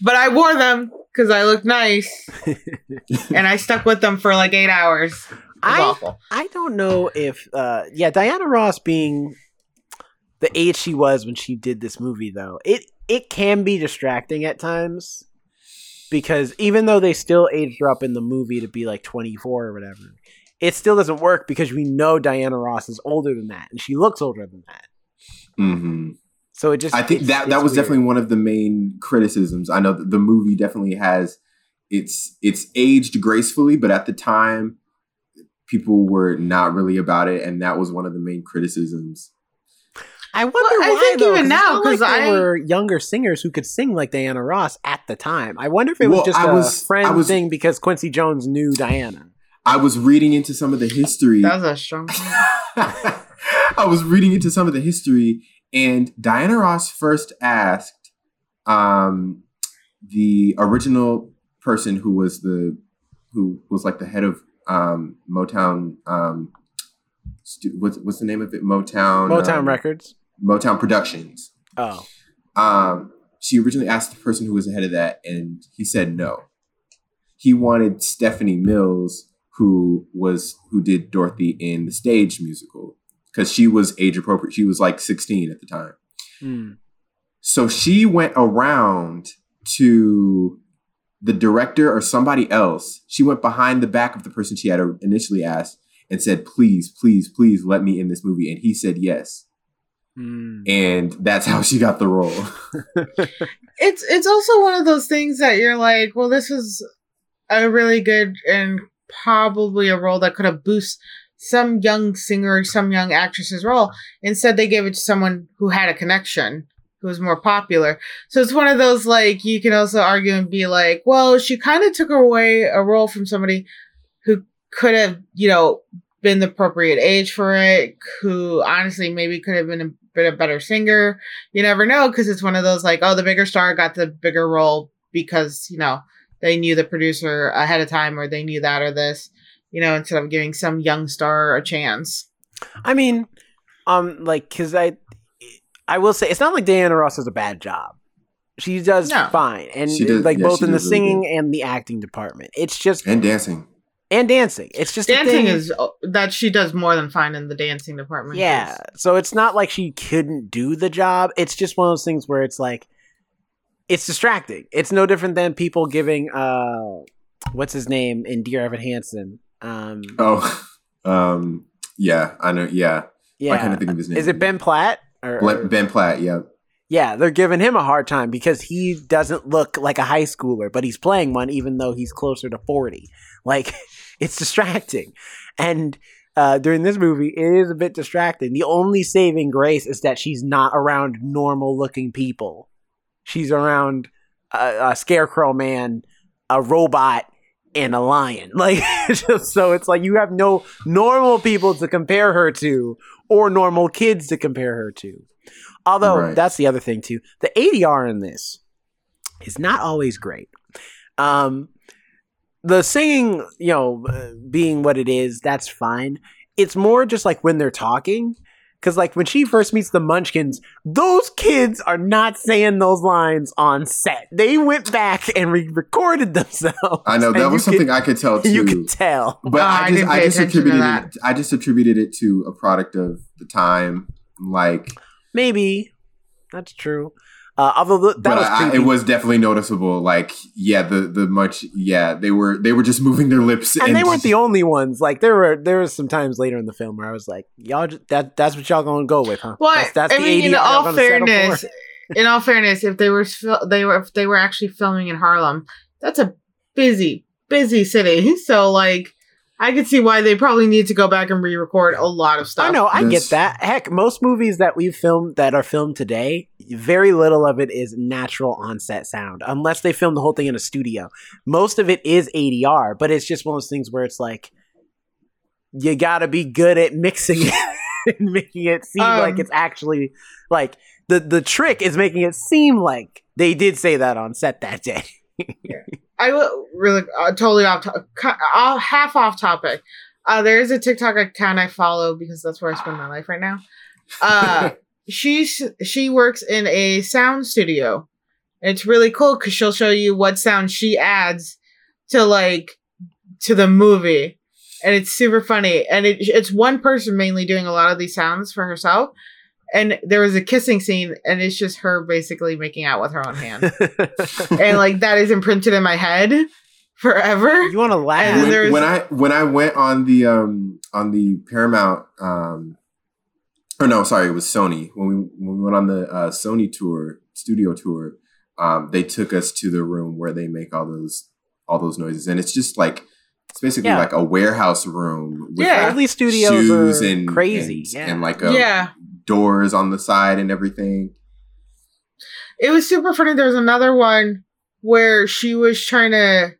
Speaker 4: But I wore them because I looked nice. [LAUGHS] and I stuck with them for like eight hours.
Speaker 1: I
Speaker 4: awful.
Speaker 1: I don't know if uh yeah, Diana Ross being the age she was when she did this movie though, it it can be distracting at times. Because even though they still aged her up in the movie to be like 24 or whatever, it still doesn't work because we know Diana Ross is older than that and she looks older than that.
Speaker 3: hmm
Speaker 1: So it just
Speaker 3: I think that that was
Speaker 1: weird.
Speaker 3: definitely one of the main criticisms. I know that the movie definitely has it's it's aged gracefully, but at the time people were not really about it, and that was one of the main criticisms.
Speaker 1: I wonder
Speaker 4: Well, I
Speaker 1: why
Speaker 4: think
Speaker 1: though,
Speaker 4: even
Speaker 1: 'cause
Speaker 4: now, because
Speaker 1: like there
Speaker 4: I-
Speaker 1: were younger singers who could sing like Diana Ross at the time. I wonder if it was just
Speaker 3: I
Speaker 1: a
Speaker 3: was-
Speaker 1: friend
Speaker 3: I was-
Speaker 1: thing because Quincy Jones knew Diana.
Speaker 3: I was reading into some of the history.
Speaker 4: That was a strong. [LAUGHS]
Speaker 3: I was reading into some of the history, and Diana Ross first asked um, the original person who was the who was like the head of um, Motown. Um, stu- what's what's the name of it? Motown.
Speaker 1: Motown
Speaker 3: um,
Speaker 1: Records.
Speaker 3: Motown Productions.
Speaker 1: Oh,
Speaker 3: Um, she originally asked the person who was the head of that, and he said no. He wanted Stephanie Mills, who was who did Dorothy in the stage musical, because she was age appropriate. She was like sixteen at the time.
Speaker 1: Hmm.
Speaker 3: So she went around to the director or somebody else. She went behind the back of the person she had initially asked and said, "Please, please, please, let me in this movie." And he said yes,
Speaker 1: Hmm.
Speaker 3: and that's how she got the role. [LAUGHS]
Speaker 4: it's it's also one of those things that you're like, well, this is a really good and probably a role that could have boosted some young singer or some young actress's role. Instead, they gave it to someone who had a connection, who was more popular. So it's one of those like you can also argue and be like, well, she kind of took away a role from somebody who could have, you know, been the appropriate age for it, who honestly maybe could have been a been a better singer. You never know because it's one of those like, oh, the bigger star got the bigger role because you know they knew the producer ahead of time or they knew that or this. You know, instead of giving some young star a chance.
Speaker 1: I mean, um, like, cause I, I will say it's not like Diana Ross does a bad job. She does
Speaker 4: No.
Speaker 1: fine, and
Speaker 3: She does-
Speaker 1: like
Speaker 3: yeah,
Speaker 1: both in the
Speaker 3: really
Speaker 1: singing and the acting department. It's just
Speaker 3: and dancing.
Speaker 1: And dancing. It's just a
Speaker 4: Dancing
Speaker 1: thing-
Speaker 4: is oh, that she does more than fine in the dancing department.
Speaker 1: Yeah. So it's not like she couldn't do the job. It's just one of those things where it's like it's distracting. It's no different than people giving uh what's his name in Dear Evan Hansen. Um
Speaker 3: Oh, um, yeah, I know. Yeah,
Speaker 1: Yeah.
Speaker 3: Why can't think of his name?
Speaker 1: Is it Ben Platt? Or, or-
Speaker 3: Ben Platt? Yeah.
Speaker 1: yeah, they're giving him a hard time because he doesn't look like a high schooler, but he's playing one even though he's closer to 40. Like, [LAUGHS] it's distracting. And uh, during this movie, it is a bit distracting. The only saving grace is that she's not around normal looking people. She's around a, a scarecrow man, a robot, and a lion. [LAUGHS] Like, just, so it's like you have no normal people to compare her to or normal kids to compare her to. Although
Speaker 3: Right.
Speaker 1: that's the other thing too. The ADR in this is not always great. Um, the singing, you know, uh, being what it is, that's fine. It's more just like when they're talking. Because, like, when she first meets the Munchkins, those kids are not saying those lines on set. They went back and re recorded themselves.
Speaker 3: I know that
Speaker 1: you
Speaker 3: was
Speaker 1: could-
Speaker 3: something I could tell too.
Speaker 1: You could tell.
Speaker 3: But
Speaker 4: Oh, I
Speaker 3: I just
Speaker 4: didn't
Speaker 3: I just attributed it I just attributed it to a product of the time. Like
Speaker 1: Maybe. That's true. Uh, although th- that
Speaker 3: but
Speaker 1: was
Speaker 3: I, I- it was definitely noticeable. Like, yeah, the the much yeah, they were they were just [LAUGHS] moving their lips
Speaker 1: and they weren't the [LAUGHS] only ones. Like there were there was some times later in the film where I was like, y'all just, that that's what y'all gonna go with, huh?
Speaker 4: Well,
Speaker 1: that's, that's
Speaker 4: I mean, in
Speaker 1: y'all
Speaker 4: all
Speaker 1: gonna settle for?
Speaker 4: fairness, in all fairness, if they were they were if they were actually filming in Harlem, that's a busy, busy city. [LAUGHS] So like, I could see why they probably need to go back and re-record a lot of stuff.
Speaker 1: I know, I get that. Heck, most movies that we've filmed that are filmed today, very little of it is natural on-set sound, unless they filmed the whole thing in a studio. Most of it is ADR, but it's just one of those things where it's like you got to be good at mixing it [LAUGHS] and making it seem
Speaker 4: Um,
Speaker 1: like it's actually like the the trick is making it seem like they did say that on set that day.
Speaker 4: I will really uh, totally off to- half off topic. Uh, there is a TikTok account I follow because that's where I spend my life right now. Uh, [LAUGHS] she's she works in a sound studio. It's really cool because she'll show you what sound she adds to like to the movie, and it's super funny. And it, it's one person mainly doing a lot of these sounds for herself. And there was a kissing scene, and it's just her basically making out with her own hand [LAUGHS] and like that is imprinted in my head forever.
Speaker 1: you want to laugh?
Speaker 3: When, when I when I went on the um on the Paramount um or no sorry it was Sony when we when we went on the uh, Sony tour studio tour um they took us to the room where they make all those all those noises and it's just like it's basically
Speaker 1: Yeah.
Speaker 3: like a warehouse room with
Speaker 4: Yeah.
Speaker 3: like,
Speaker 1: All these studios
Speaker 3: shoes
Speaker 1: are
Speaker 3: and
Speaker 1: crazy.
Speaker 3: and,
Speaker 1: yeah.
Speaker 3: and like a
Speaker 4: yeah,
Speaker 3: doors on the side and everything
Speaker 4: it was super funny. There was another one where she was trying to,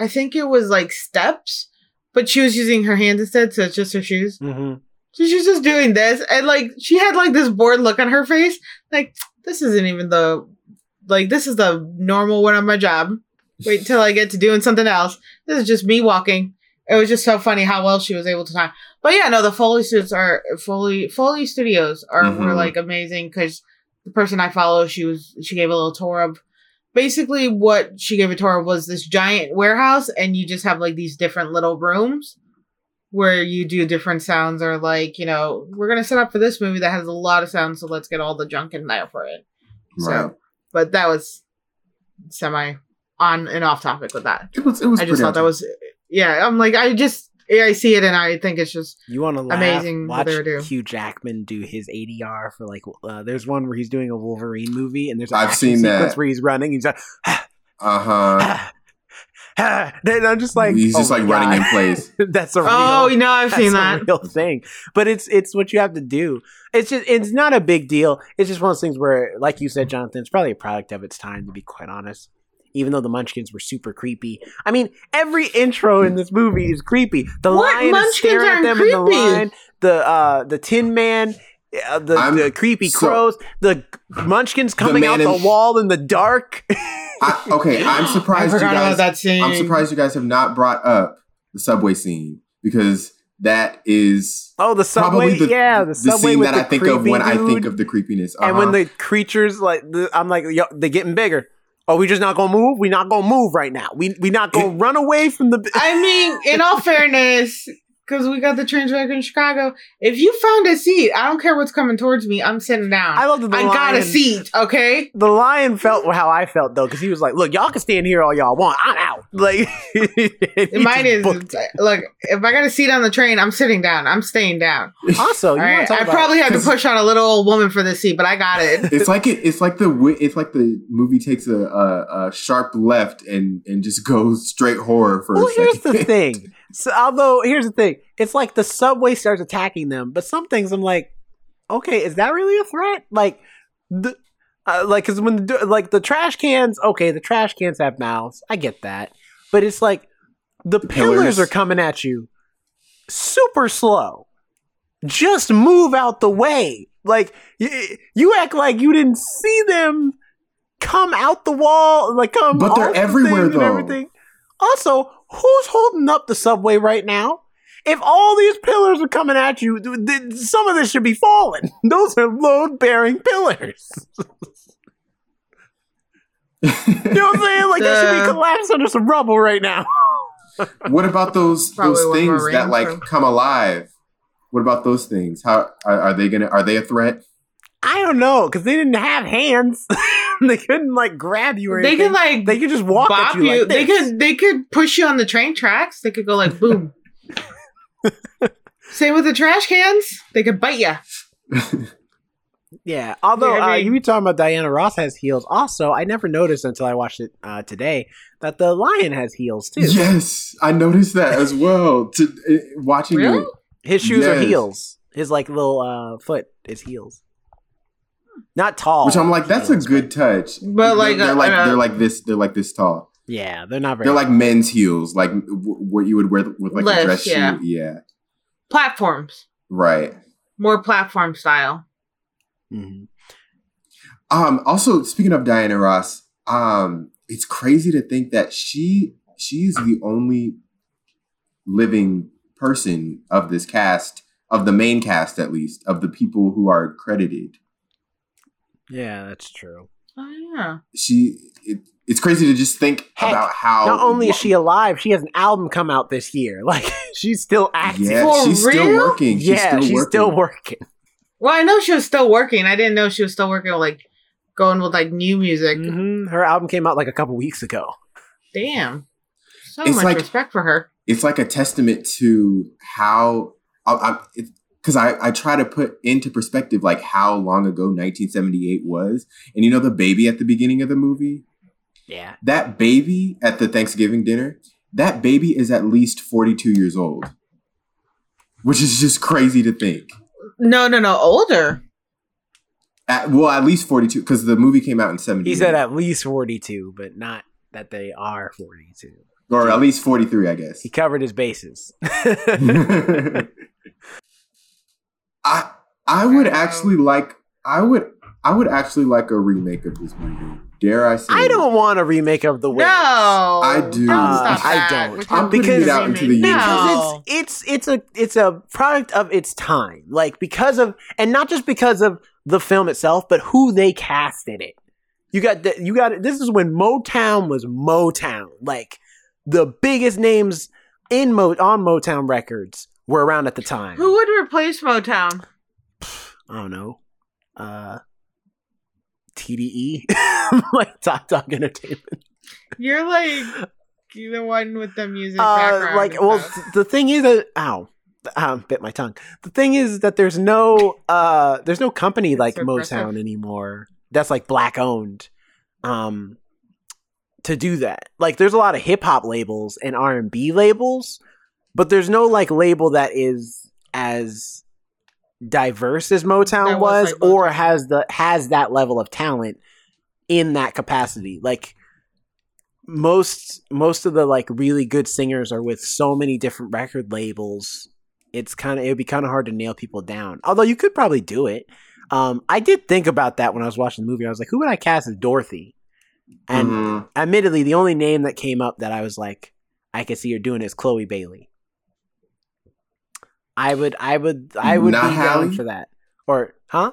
Speaker 4: I think it was like steps, but she was using her hands instead, so it's just her shoes.
Speaker 1: Mhm.
Speaker 4: So she's just doing this, and like she had like this bored look on her face, like this isn't even the, like this is the normal one of my job. Wait till I get to doing something else. This is just me walking. It was just so funny how well she was able to time. But yeah, no, the Foley suits are Foley Foley Studios are were
Speaker 3: Mhm.
Speaker 4: like amazing because the person I follow, she was she gave a little tour of basically what she gave a tour of was this giant warehouse, and you just have like these different little rooms where you do different sounds or like you know we're gonna set up for this movie that has a lot of sounds, so let's get all the junk in there for it. So,
Speaker 3: right
Speaker 4: but that was semi on and off topic with that.
Speaker 3: it was it was
Speaker 4: I just
Speaker 3: pretty
Speaker 4: thought that was yeah. I'm like I just yeah, I see it and I think it's just
Speaker 1: You want to laugh?
Speaker 4: Amazing what
Speaker 1: Watch
Speaker 4: they were doing.
Speaker 1: Hugh Jackman do his ADR for like. Uh, there's one where he's doing a Wolverine movie, and there's an
Speaker 3: I've seen
Speaker 1: sequence
Speaker 3: that.
Speaker 1: where he's running. He's like, [SIGHS] [SIGHS] [SIGHS]
Speaker 3: uh-huh [LAUGHS]
Speaker 1: then I'm just like,
Speaker 3: he's
Speaker 1: oh
Speaker 3: just like
Speaker 1: my
Speaker 3: running in place [LAUGHS]
Speaker 1: That's a real.
Speaker 4: oh you know I've
Speaker 1: that's
Speaker 4: seen
Speaker 1: a
Speaker 4: that.
Speaker 1: real thing. But it's it's what you have to do. It's just it's not a big deal. It's just one of those things where, like you said, Jonathan, it's probably a product of its time. To be quite honest, even though the Munchkins were super creepy. I mean, every intro in this movie is creepy. The
Speaker 4: What
Speaker 1: lion is staring at
Speaker 4: aren't
Speaker 1: them in the
Speaker 4: creepy?
Speaker 1: line. The uh the Tin Man. Uh, the, the creepy
Speaker 3: so-
Speaker 1: crows, the munchkins coming out the
Speaker 3: in-
Speaker 1: wall in the dark. [LAUGHS]
Speaker 3: I, okay I'm [GASPS]
Speaker 4: I
Speaker 3: surprised you guys
Speaker 4: about that scene.
Speaker 3: I'm surprised you guys have not brought up the subway scene because that is
Speaker 1: oh, the subway,
Speaker 3: the,
Speaker 1: yeah, the,
Speaker 3: the
Speaker 1: subway
Speaker 3: scene
Speaker 1: with
Speaker 3: that
Speaker 1: the
Speaker 3: I think of
Speaker 1: creepy
Speaker 3: when I think of the creepiness.
Speaker 1: And when
Speaker 3: Uh-huh.
Speaker 1: the creatures like, the, I'm like, yo, they're getting bigger. Oh, we just not gonna move. We not gonna move right now. We we not gonna run away from the.
Speaker 4: I mean, in all fairness, because we got the trains back in Chicago. If you found a seat, I don't care what's coming towards me. I'm sitting down.
Speaker 1: I
Speaker 4: I,
Speaker 1: love that the
Speaker 4: got a seat. Okay.
Speaker 1: The lion felt how I felt though, because he was like, "Look, y'all can stand here all y'all want. I'm out." Like, [LAUGHS]
Speaker 4: Mine is look. If I got a seat on the train, I'm sitting down. I'm staying down.
Speaker 1: also.
Speaker 4: All
Speaker 1: You
Speaker 4: right.
Speaker 1: talk
Speaker 4: I
Speaker 1: about-
Speaker 4: probably had to push on a little old woman for this seat, but I got it.
Speaker 3: It's like it. It's like the it's like the movie takes a, a, a sharp left and and just goes straight horror for
Speaker 1: Well,
Speaker 3: a
Speaker 1: here's
Speaker 3: second.
Speaker 1: the thing. [LAUGHS] So, although here's the thing, it's like the subway starts attacking them, but some things I'm like, okay, is that really a threat? Like the. Uh, like, cause when the like the trash cans, okay, the trash cans have mouths. I get that, but it's like the, pillars.
Speaker 3: pillars.
Speaker 1: are coming at you, super slow. Just move out the way. Like you, you act like you didn't see them come out the wall, like come.
Speaker 3: But they're everywhere, though.
Speaker 1: Everything. Also, who's holding up the subway right now? If all these pillars are coming at you, th- th- some of this should be falling. [LAUGHS] Those are load bearing pillars. You know what I'm saying? Like that should be [LAUGHS]
Speaker 4: Duh.
Speaker 1: collapsed under some rubble right now. [LAUGHS]
Speaker 3: what about those
Speaker 4: Probably
Speaker 3: those things that like
Speaker 4: from-
Speaker 3: come alive? What about those things? How are, are they gonna? Are they a threat?
Speaker 1: I don't know because they didn't have hands. [LAUGHS] they couldn't like grab you or anything.
Speaker 4: They
Speaker 1: anything.
Speaker 4: could like
Speaker 1: they could just walk
Speaker 4: bop
Speaker 1: at you. like
Speaker 4: they could they could push you on the train tracks. They could go like boom. [LAUGHS] Same with the trash cans. They could bite you. [LAUGHS]
Speaker 1: Yeah, although
Speaker 4: Yeah, I
Speaker 1: uh, you were talking about Diana Ross has heels. Also, I never noticed until I watched it uh, today that the lion has heels too.
Speaker 3: yes, I noticed that as well. To uh, watching
Speaker 4: Really?
Speaker 3: it,
Speaker 1: His shoes are heels. His like little uh, foot is heels. Not tall.
Speaker 3: which I'm like, that's a
Speaker 1: heels,
Speaker 3: good touch.
Speaker 4: But, like,
Speaker 3: they're,
Speaker 4: uh,
Speaker 3: like they're like this. They're like this tall.
Speaker 1: Yeah, they're not very.
Speaker 3: They're like men's heels, like w- what you would wear with like a dress
Speaker 4: yeah.
Speaker 3: shoe. Yeah,
Speaker 4: Platforms.
Speaker 3: right.
Speaker 4: More platform style.
Speaker 1: Mhm.
Speaker 3: Um, also, speaking of Diana Ross, um, it's crazy to think that she she's the only living person of this cast, of the main cast at least, of the people who are credited.
Speaker 1: Yeah, that's true.
Speaker 4: Oh yeah.
Speaker 3: She it, it's crazy to just think
Speaker 1: Heck,
Speaker 3: about how
Speaker 1: Not only is she alive, she has an album come out this year. [LAUGHS] Like she's still active.
Speaker 3: yeah,
Speaker 4: For
Speaker 3: she's still working. She's
Speaker 1: yeah,
Speaker 3: still
Speaker 1: she's
Speaker 3: working.
Speaker 1: still working.
Speaker 4: Well, I know she was still working. I didn't know she was still working like going with like new music.
Speaker 1: hmm Her album came out like a couple weeks ago.
Speaker 4: Damn. So
Speaker 3: It's
Speaker 4: much
Speaker 3: like-
Speaker 4: respect for her.
Speaker 3: it's like a testament to how I, because I, I try to put into perspective like how long ago 1978 was and you know the baby at the beginning of the movie
Speaker 1: Yeah.
Speaker 3: that baby at the thanksgiving dinner that baby is at least 42 years old which is just crazy to think
Speaker 4: No, no, no. Older.
Speaker 3: at, well at least 42 because the movie came out in 70
Speaker 1: He said at least 42, but not that they are 42.
Speaker 3: or at least 43 i guess
Speaker 1: He covered his bases. [LAUGHS] [LAUGHS] [LAUGHS]
Speaker 3: I I would actually like I would I would actually like a remake of this movie. Dare I say?
Speaker 1: I don't want a remake of The Wiz.
Speaker 4: No.
Speaker 3: I do.
Speaker 1: Uh,
Speaker 4: stop
Speaker 1: I don't.
Speaker 3: I'm
Speaker 4: can't
Speaker 3: putting
Speaker 4: do
Speaker 3: it out into the universe.
Speaker 4: No.
Speaker 1: because it's it's it's a it's a product of its time like because of and not just because of the film itself but who they cast in it you got the, you got this is when motown was motown like the biggest names in Mo on motown records were around at the time
Speaker 4: Who would replace Motown? [SIGHS]
Speaker 1: i don't know uh tde [LAUGHS] like top dog entertainment
Speaker 4: You're like you're the one with the music
Speaker 1: uh, like well th- the thing is that ow um, bit my tongue. The thing is that there's no uh there's no company like
Speaker 4: so.
Speaker 1: Motown anymore that's like black owned um to do that. Like there's a lot of hip hop labels and R&B labels, but there's no like label that is as diverse as Motown was,
Speaker 4: was like
Speaker 1: or
Speaker 4: Motown.
Speaker 1: has the has that level of talent in that capacity. Like most most of the like really good singers are with so many different record labels. It's kind of it would be kind of hard to nail people down. Although you could probably do it. Um, I did think about that when I was watching the movie. I was like, who would I cast as Dorothy? And
Speaker 3: Mhm.
Speaker 1: admittedly, the only name that came up that I was like, I could see her doing is Chloe Bailey. I would, I would, I would
Speaker 3: Not
Speaker 1: be
Speaker 3: Halle?
Speaker 1: down for that. Or, huh?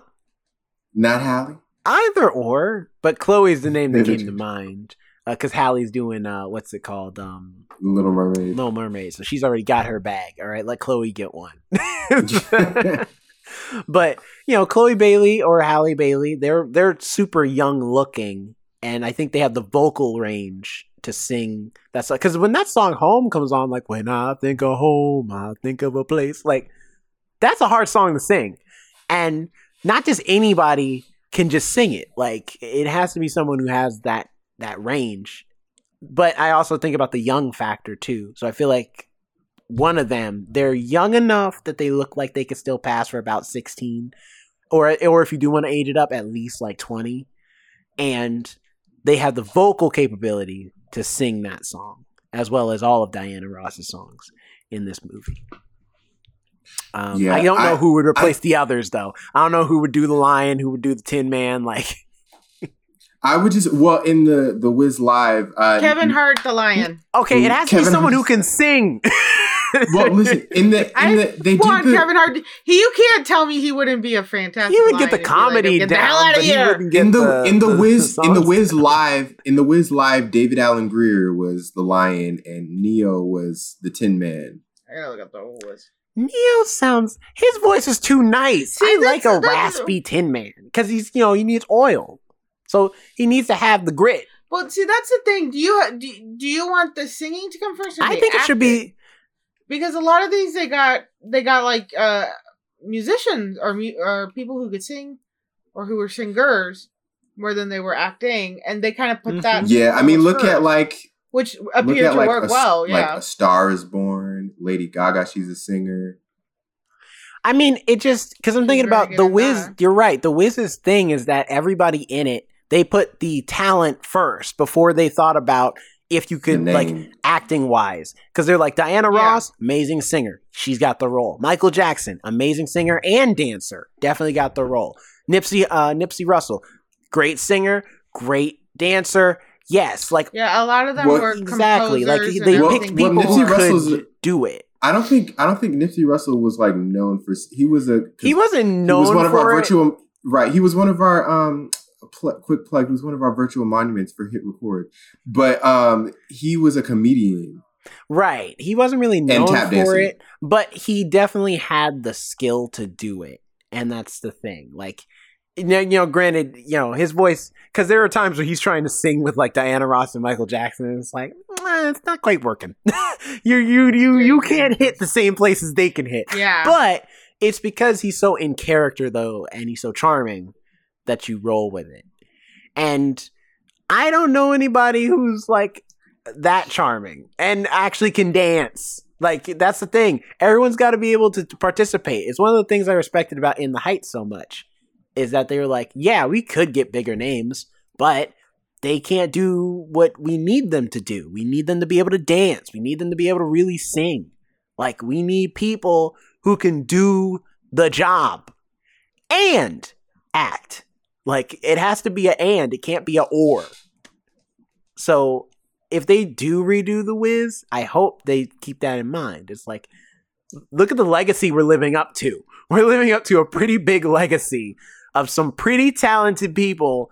Speaker 3: not Halle.
Speaker 1: Either or, but Chloe's the name that came to [LAUGHS] mind. because Halle's doing uh, what's it called, um,
Speaker 3: Little Mermaid.
Speaker 1: Little Mermaid. So she's already got her bag. All right, let Chloe get one. [LAUGHS] [LAUGHS] but you know, Chloe Bailey or Halle Bailey, they're they're super young looking, and I think they have the vocal range to sing that song. Because when that song "Home" comes on, like when I think of home, I think of a place. Like that's a hard song to sing, and not just anybody can just sing it. Like it has to be someone who has that that range. But I also think about the young factor too. So I feel like one of them, they're young enough that they look like they could still pass for about 16 or or if you do want to age it up at least like 20 and they have the vocal capability to sing that song as well as all of Diana Ross's songs in this movie. Um,
Speaker 3: Yeah,
Speaker 1: I don't know
Speaker 3: I-
Speaker 1: who would replace the others though. I don't know who would do the lion, who would do the Tin Man. Like,
Speaker 3: I would just well in the the Wiz live. Uh,
Speaker 4: Kevin Hart, the lion.
Speaker 1: okay, it has to be
Speaker 3: Kevin
Speaker 1: someone who can sing. [LAUGHS]
Speaker 3: Well, listen in the [LAUGHS] in
Speaker 4: I
Speaker 3: the they
Speaker 4: want
Speaker 3: did the,
Speaker 4: Kevin Hart. He, you can't tell me he wouldn't be a fantastic.
Speaker 1: he would get the
Speaker 4: lion if he, like,
Speaker 1: comedy
Speaker 4: get
Speaker 1: down,
Speaker 4: the hell out
Speaker 1: but
Speaker 4: of
Speaker 1: he
Speaker 4: here.
Speaker 1: wouldn't get
Speaker 3: in the, in the Wiz in the. Wiz live in the Wiz live. David Alan Grier was the lion and Ne-Yo was the Tin Man.
Speaker 4: I gotta look up the whole list.
Speaker 1: Ne-Yo sounds his voice is too nice.
Speaker 4: See,
Speaker 1: I like a raspy Tin Man because he's you know he needs oil, so he needs to have the grit.
Speaker 4: Well, see, that's the thing. Do you do, do you want the singing to come first? Or
Speaker 1: I
Speaker 4: the
Speaker 1: think it should be
Speaker 4: because a lot of these they got they got like uh musicians or or people who could sing or who were singers more than they were acting, and they kind of put that.
Speaker 3: Yeah, I mean, look at like
Speaker 4: which appeared
Speaker 3: at
Speaker 4: to
Speaker 3: like
Speaker 4: work
Speaker 3: a, s-
Speaker 4: well. Yeah, like
Speaker 3: a Star is Born. Lady Gaga, she's a singer.
Speaker 1: I mean, it just because I'm
Speaker 4: She's
Speaker 1: thinking about the Wiz.
Speaker 4: that.
Speaker 1: You're right. The Wiz's thing is that everybody in it they put the talent first before they thought about if you could like acting wise because they're like Diana
Speaker 4: Yeah.
Speaker 1: Ross, amazing singer, she's got the role. Michael Jackson, amazing singer and dancer, definitely got the role. Nipsey, uh, Nipsey Russell, great singer, great dancer. Yes, like
Speaker 4: yeah. A lot of them
Speaker 3: Well,
Speaker 4: were
Speaker 1: exactly. Like they
Speaker 3: Well-
Speaker 1: picked
Speaker 4: everything.
Speaker 3: well,
Speaker 1: people who
Speaker 3: Nipsey Russell's-
Speaker 1: could do it.
Speaker 3: I don't think I don't think Nipsey Russell was like known for. He was a
Speaker 1: He wasn't
Speaker 3: he
Speaker 1: known
Speaker 3: was one of our
Speaker 1: for it.
Speaker 3: virtual right. He was one of our um pl- quick plug. He was one of our virtual monuments for hit record. But um he was a comedian.
Speaker 1: Right. He wasn't really known for
Speaker 3: dancing.
Speaker 1: it, but he definitely had the skill to do it. And that's the thing. Like, you know, you know, granted, you know, his voice, because there are times where he's trying to sing with like Diana Ross and Michael Jackson, and it's like, eh, it's not quite working. [LAUGHS] you, you, you, you can't hit the same places they can hit.
Speaker 4: yeah,
Speaker 1: But it's because he's so in character, though, and he's so charming that you roll with it. And I don't know anybody who's like that charming and actually can dance. Like that's the thing. Everyone's got to be able to, to participate. It's one of the things I respected about In the Heights so much is that they were like, yeah, we could get bigger names, but they can't do what we need them to do. We need them to be able to dance. We need them to be able to really sing. Like we need people who can do the job and act. Like it has to be a and, it can't be a or. So if they do redo the Wiz, I hope they keep that in mind. It's like look at the legacy we're living up to. [LAUGHS] We're living up to a pretty big legacy of some pretty talented people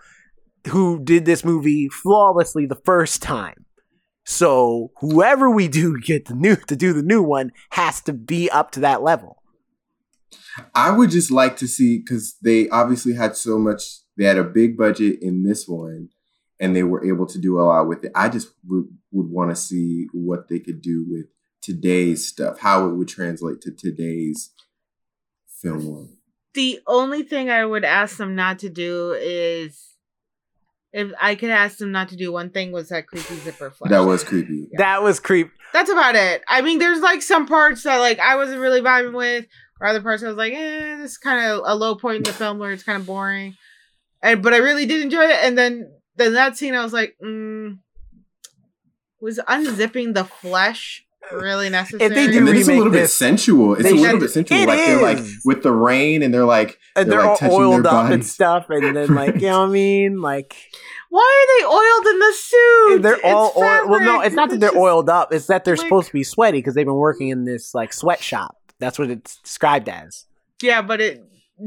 Speaker 1: who did this movie flawlessly the first time. So whoever we do get the new to do the new one has to be up to that level.
Speaker 3: I would just like to see because they obviously had so much. They had a big budget in this one, and they were able to do a lot with it. I just would would want to see what they could do with today's stuff, how it would translate to today's film.
Speaker 4: the only thing I would ask them not to do is if I could ask them not to do one thing was that creepy zipper flash.
Speaker 3: That was creepy.
Speaker 1: That was creep.
Speaker 4: That's about it. I mean, there's like some parts that like I wasn't really vibing with, or other parts I was like, eh, this is kind of a low point in the film where it's kind of boring. And but I really did enjoy it. And then then that scene, I was like, mm, was unzipping the flesh really necessary?
Speaker 1: they do
Speaker 3: And it's a
Speaker 1: remake
Speaker 3: little bit sensual. It's
Speaker 1: They
Speaker 3: a little
Speaker 4: should-
Speaker 3: bit sensual.
Speaker 1: It
Speaker 3: like they're like with the rain, and they're like
Speaker 1: And
Speaker 3: They're,
Speaker 1: they're,
Speaker 3: like,
Speaker 1: all
Speaker 3: touching
Speaker 1: oiled
Speaker 3: their
Speaker 1: up and stuff, and then [LAUGHS] like you know what I mean, like
Speaker 4: Why are they oiled in the suit?
Speaker 1: they're all
Speaker 4: It's
Speaker 1: oil. Well, no, it's not that they're
Speaker 4: just-
Speaker 1: oiled up. It's that they're
Speaker 4: like-
Speaker 1: supposed to be sweaty because they've been working in this like sweatshop. That's what it's described as.
Speaker 4: Yeah, but it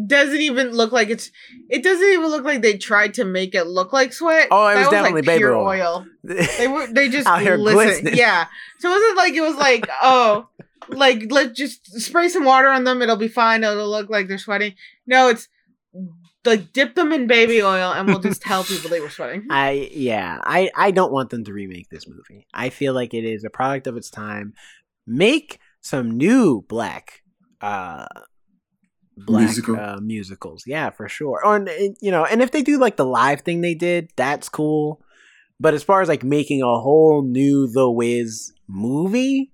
Speaker 4: doesn't even look like it's. It doesn't even look like they tried to make it look like sweat.
Speaker 1: Oh, it
Speaker 4: That
Speaker 1: was definitely baby
Speaker 4: pure
Speaker 1: oil. [LAUGHS]
Speaker 4: They were. They just
Speaker 1: Out here
Speaker 4: listen.
Speaker 1: glistening.
Speaker 4: Yeah. So it wasn't like it was like [LAUGHS] oh, like let's just spray some water on them. It'll be fine. It'll look like they're sweating. No, it's like dip them in baby oil, and we'll just tell people they were sweating. [LAUGHS]
Speaker 1: I yeah, I I don't want them to remake this movie. I feel like it is a product of its time. Make some new black uh black
Speaker 3: Musical?
Speaker 1: uh, musicals. Yeah, for sure. Or and, and, you know, and if they do like the live thing they did, that's cool. But as far as like making a whole new The Wiz movie,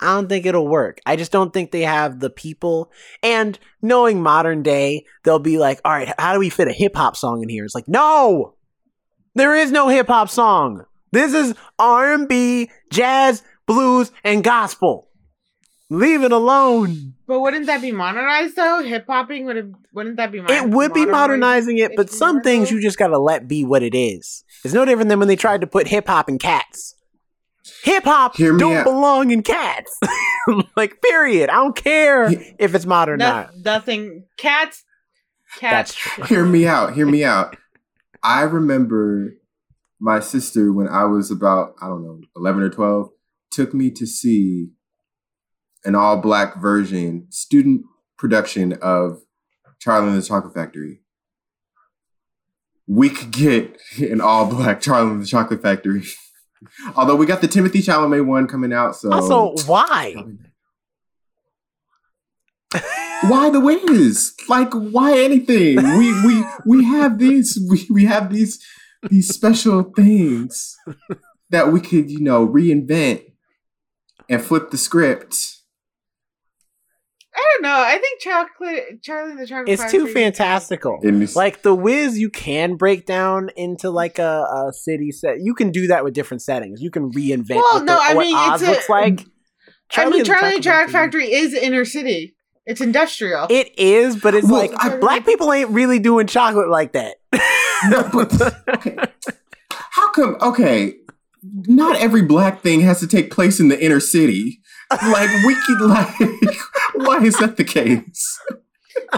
Speaker 1: I don't think it'll work. I just don't think they have the people. And knowing modern day, they'll be like, all right, how do we fit a hip hop song in here? It's like, no, there is no hip hop song. This is R and B, jazz, blues, and gospel. Leave it alone.
Speaker 4: But wouldn't that be modernized though? Hip hopping would have. Wouldn't that be? Modernized?
Speaker 1: It would be modernizing it, but some things you just gotta let be what it is. It's no different than when they tried to put hip hop in cats. Hip hop
Speaker 3: Hear me
Speaker 1: don't
Speaker 3: out.
Speaker 1: belong in cats. [LAUGHS] like, period. I don't care if it's modern or
Speaker 4: No,
Speaker 1: not.
Speaker 4: nothing. Cats.
Speaker 1: That's
Speaker 4: Cats.
Speaker 1: true.
Speaker 3: hear me out. Hear me out. I remember my sister when I was about I don't know eleven or twelve took me to see an all black version student production of Charlie and the Chocolate Factory. We could get [LAUGHS] an all black Charlie and the Chocolate Factory. [LAUGHS] Although we got the Timothée Chalamet one coming out, so
Speaker 1: Also, why? [LAUGHS]
Speaker 3: why the Wiz? Like why anything? We we we have these we, we have these these special things that we could, you know, reinvent and flip the script.
Speaker 4: I don't know. I think chocolate. Charlie and the Chocolate.
Speaker 1: Factory It's too fantastical.
Speaker 3: In this,
Speaker 1: Like the Wiz, you can break down into like a, a city set. You can do that with different settings. You can reinvent
Speaker 4: Well,
Speaker 1: what,
Speaker 4: no,
Speaker 1: the,
Speaker 4: I
Speaker 1: what
Speaker 4: mean,
Speaker 1: Oz
Speaker 4: it's a-
Speaker 1: looks like.
Speaker 4: I mean,
Speaker 1: and
Speaker 4: Charlie and the Chocolate
Speaker 1: Factory-
Speaker 4: Factory is inner city. It's industrial.
Speaker 1: It is, but it's
Speaker 3: Well,
Speaker 1: like
Speaker 3: I-
Speaker 1: black people ain't really doing chocolate like that.
Speaker 3: No, but- [LAUGHS] [LAUGHS] How come? Okay, not every black thing has to take place in the inner city. Like we could like, [LAUGHS] why is that the case?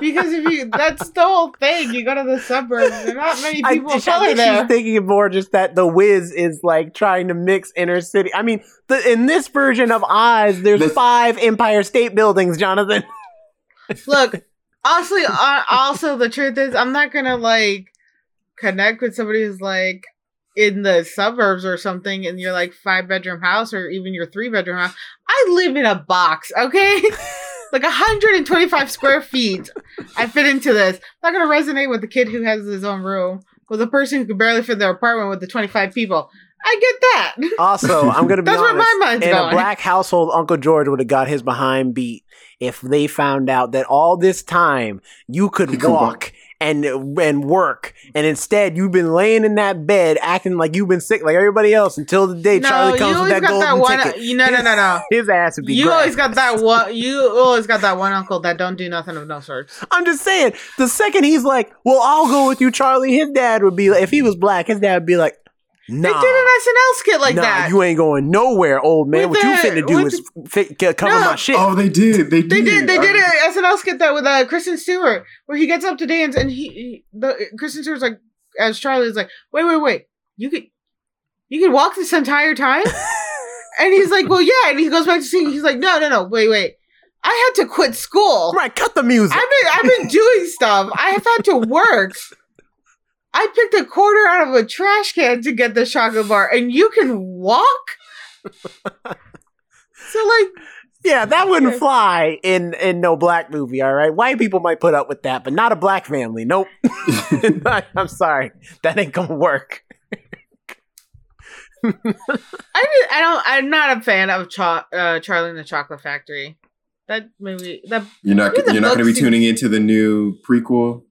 Speaker 4: because if you, that's the whole thing. You go to the suburbs. There are not many
Speaker 1: I,
Speaker 4: people
Speaker 1: I
Speaker 4: of color
Speaker 1: think
Speaker 4: there.
Speaker 1: she's thinking more just that the Wiz is like trying to mix inner city. I mean, the, in this version of Oz, there's
Speaker 3: This-
Speaker 1: five Empire State Buildings, Jonathan. [LAUGHS]
Speaker 4: Look, honestly, uh, also the truth is, I'm not gonna like connect with somebody who's like in the suburbs or something, and you're like five bedroom house or even your three bedroom house. I live in a box, okay? [LAUGHS] like 125 square feet. I fit into this. I'm not gonna resonate with the kid who has his own room with a person who could barely fit their apartment with the 25 people. I get that.
Speaker 1: Also, I'm gonna be [LAUGHS]
Speaker 4: That's where my mind's
Speaker 1: in
Speaker 4: going.
Speaker 1: a black household, Uncle George would have got his behind beat if they found out that all this time you could
Speaker 3: He could
Speaker 1: walk
Speaker 3: walk.
Speaker 1: And and work, and instead you've been laying in that bed acting like you've been sick like everybody else until the day Charlie comes with that golden
Speaker 4: one.
Speaker 1: ticket.
Speaker 4: You no no no no. [LAUGHS]
Speaker 1: His ass would be.
Speaker 4: You always got that one. You always got that one uncle that don't do nothing of no sort.
Speaker 1: I'm just saying. The second he's like, "Well, I'll go with you, Charlie," his dad would be like, if he was black, his dad would be like, "Nah."
Speaker 4: They did an SNL skit like
Speaker 1: nah,
Speaker 4: that.
Speaker 1: you ain't going nowhere, old man.
Speaker 4: With
Speaker 1: what you
Speaker 4: the-
Speaker 1: finna do is fi- c- cover
Speaker 4: No.
Speaker 1: my shit.
Speaker 3: Oh, they did. They did.
Speaker 4: they did. They did
Speaker 3: I-
Speaker 4: an SNL skit that with uh, Kristen Stewart, where he gets up to dance, and he, he the Kristen Stewart's like, as Charlie is like, wait, wait, wait, you could, you could walk this entire time, [LAUGHS] and he's like, well, yeah, and he goes back to singing. He's like, no, no, no, wait, wait, I had to quit school.
Speaker 1: right, cut the music.
Speaker 4: I've been I've been doing stuff. I have had to work. I picked a quarter out of a trash can to get the chocolate bar, and you can walk. [LAUGHS] so like,
Speaker 1: Yeah, that wouldn't fly in in no black movie. All right, white people might put up with that, but not a black family. Nope. [LAUGHS] [LAUGHS] I'm sorry, that ain't gonna work.
Speaker 4: I did, I don't I'm not a fan of Cho- uh, Charlie and the Chocolate Factory. That movie, that
Speaker 3: You're not. You're not going to be
Speaker 4: see-
Speaker 3: tuning into the new prequel.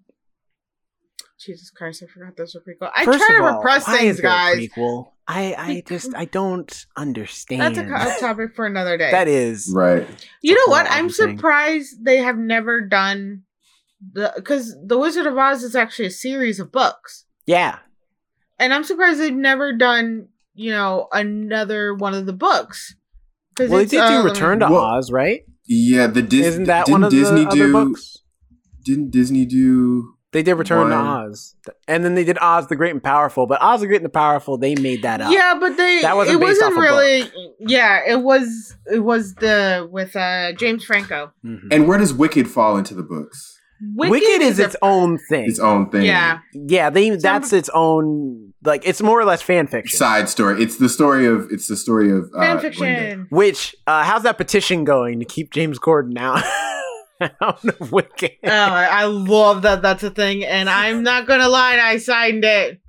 Speaker 4: Jesus Christ, I forgot those were prequel. I
Speaker 1: First
Speaker 4: try to
Speaker 1: of all,
Speaker 4: repress
Speaker 1: why
Speaker 4: things,
Speaker 1: is there a
Speaker 4: guys.
Speaker 1: Prequel. I I just I don't understand.
Speaker 4: That's a, topic for another day.
Speaker 1: that is
Speaker 3: Right.
Speaker 4: You know what? I'm
Speaker 1: other thing.
Speaker 4: surprised they have never done the because the Wizard of Oz is actually a series of books,
Speaker 1: yeah.
Speaker 4: and I'm surprised they've never done you know another one of the books. 'Cause
Speaker 1: Well, they
Speaker 4: it's,
Speaker 1: did do
Speaker 4: um,
Speaker 1: Return to
Speaker 3: Well-
Speaker 1: Oz, right?
Speaker 3: Yeah. The Disney.
Speaker 1: Isn't that
Speaker 3: didn't
Speaker 1: one of
Speaker 3: Disney
Speaker 1: the other
Speaker 3: do?
Speaker 1: books?
Speaker 3: didn't Disney do?
Speaker 1: They did Return to Oz, and then they did Oz the Great and Powerful. But Oz the Great and the Powerful, they made that up.
Speaker 4: Yeah, but they
Speaker 1: That wasn't
Speaker 4: it
Speaker 1: based
Speaker 4: wasn't
Speaker 1: off a
Speaker 4: really yeah, it was it was the with uh James Franco.
Speaker 1: Mhm.
Speaker 3: And where does Wicked fall into the books?
Speaker 1: Wicked, is
Speaker 4: a-
Speaker 1: its own thing.
Speaker 3: Its own thing.
Speaker 4: yeah.
Speaker 1: yeah, they that's its own like it's more or less fan fiction.
Speaker 3: Side story. It's the story of. It's the story of uh,
Speaker 4: Fan
Speaker 3: Glinda.
Speaker 4: fiction.
Speaker 1: Which uh, how's that petition going to keep James Corden out [LAUGHS] [LAUGHS] out of Wicked?
Speaker 4: Oh, I I love that that's a thing, and [LAUGHS] I'm not gonna lie, I signed it.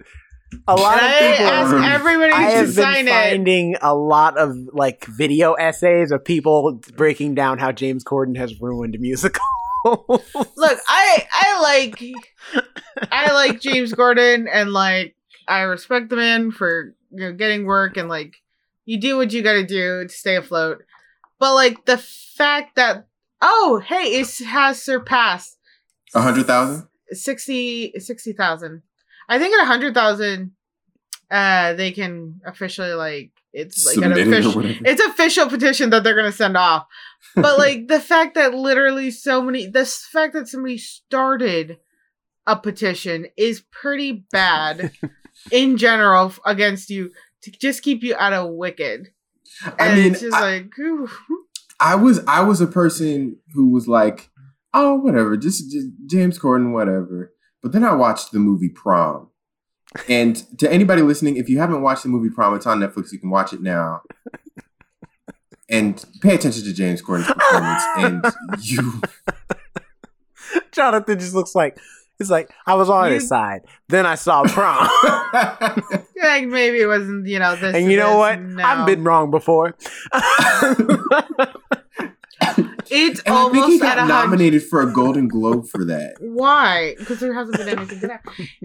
Speaker 1: a lot
Speaker 4: and
Speaker 1: of
Speaker 4: I
Speaker 1: people.
Speaker 4: everybody
Speaker 1: I
Speaker 4: to
Speaker 1: have been
Speaker 4: sign it.
Speaker 1: finding a lot of like video essays of people breaking down how James Corden has ruined musicals. [LAUGHS]
Speaker 4: Look, I I like I like James Corden and like I respect the man for you know getting work and like you do what you got to do to stay afloat. But like the fact that oh hey it has surpassed
Speaker 3: A hundred thousand.
Speaker 4: 60 60,000. I think at 100,000 uh they can officially like it's like an
Speaker 3: Submit
Speaker 4: official it's official petition that they're gonna send off. But [LAUGHS] like the fact that literally so many the fact that somebody started a petition is pretty bad [LAUGHS] in general against you to just keep you out of wicked. And
Speaker 3: I mean,
Speaker 4: it's just
Speaker 3: I-
Speaker 4: like ooh.
Speaker 3: I was I was a person who was like, oh, whatever, just, just James Corden, whatever. But then I watched the movie Prom. And to anybody listening, if you haven't watched the movie Prom, it's on Netflix. You can watch it now. And pay attention to James Corden's performance. and [LAUGHS] you,
Speaker 1: Jonathan just looks like he's like I was on his
Speaker 4: You-
Speaker 1: side. Then I saw prom, [LAUGHS] [LAUGHS]
Speaker 4: like maybe it wasn't you know this
Speaker 1: and you know
Speaker 4: this,
Speaker 1: what?
Speaker 4: no.
Speaker 1: I've been wrong before.
Speaker 4: It's
Speaker 3: and I think he
Speaker 4: almost
Speaker 3: got nominated for a Golden Globe for that.
Speaker 4: Why? Because there hasn't been anything good.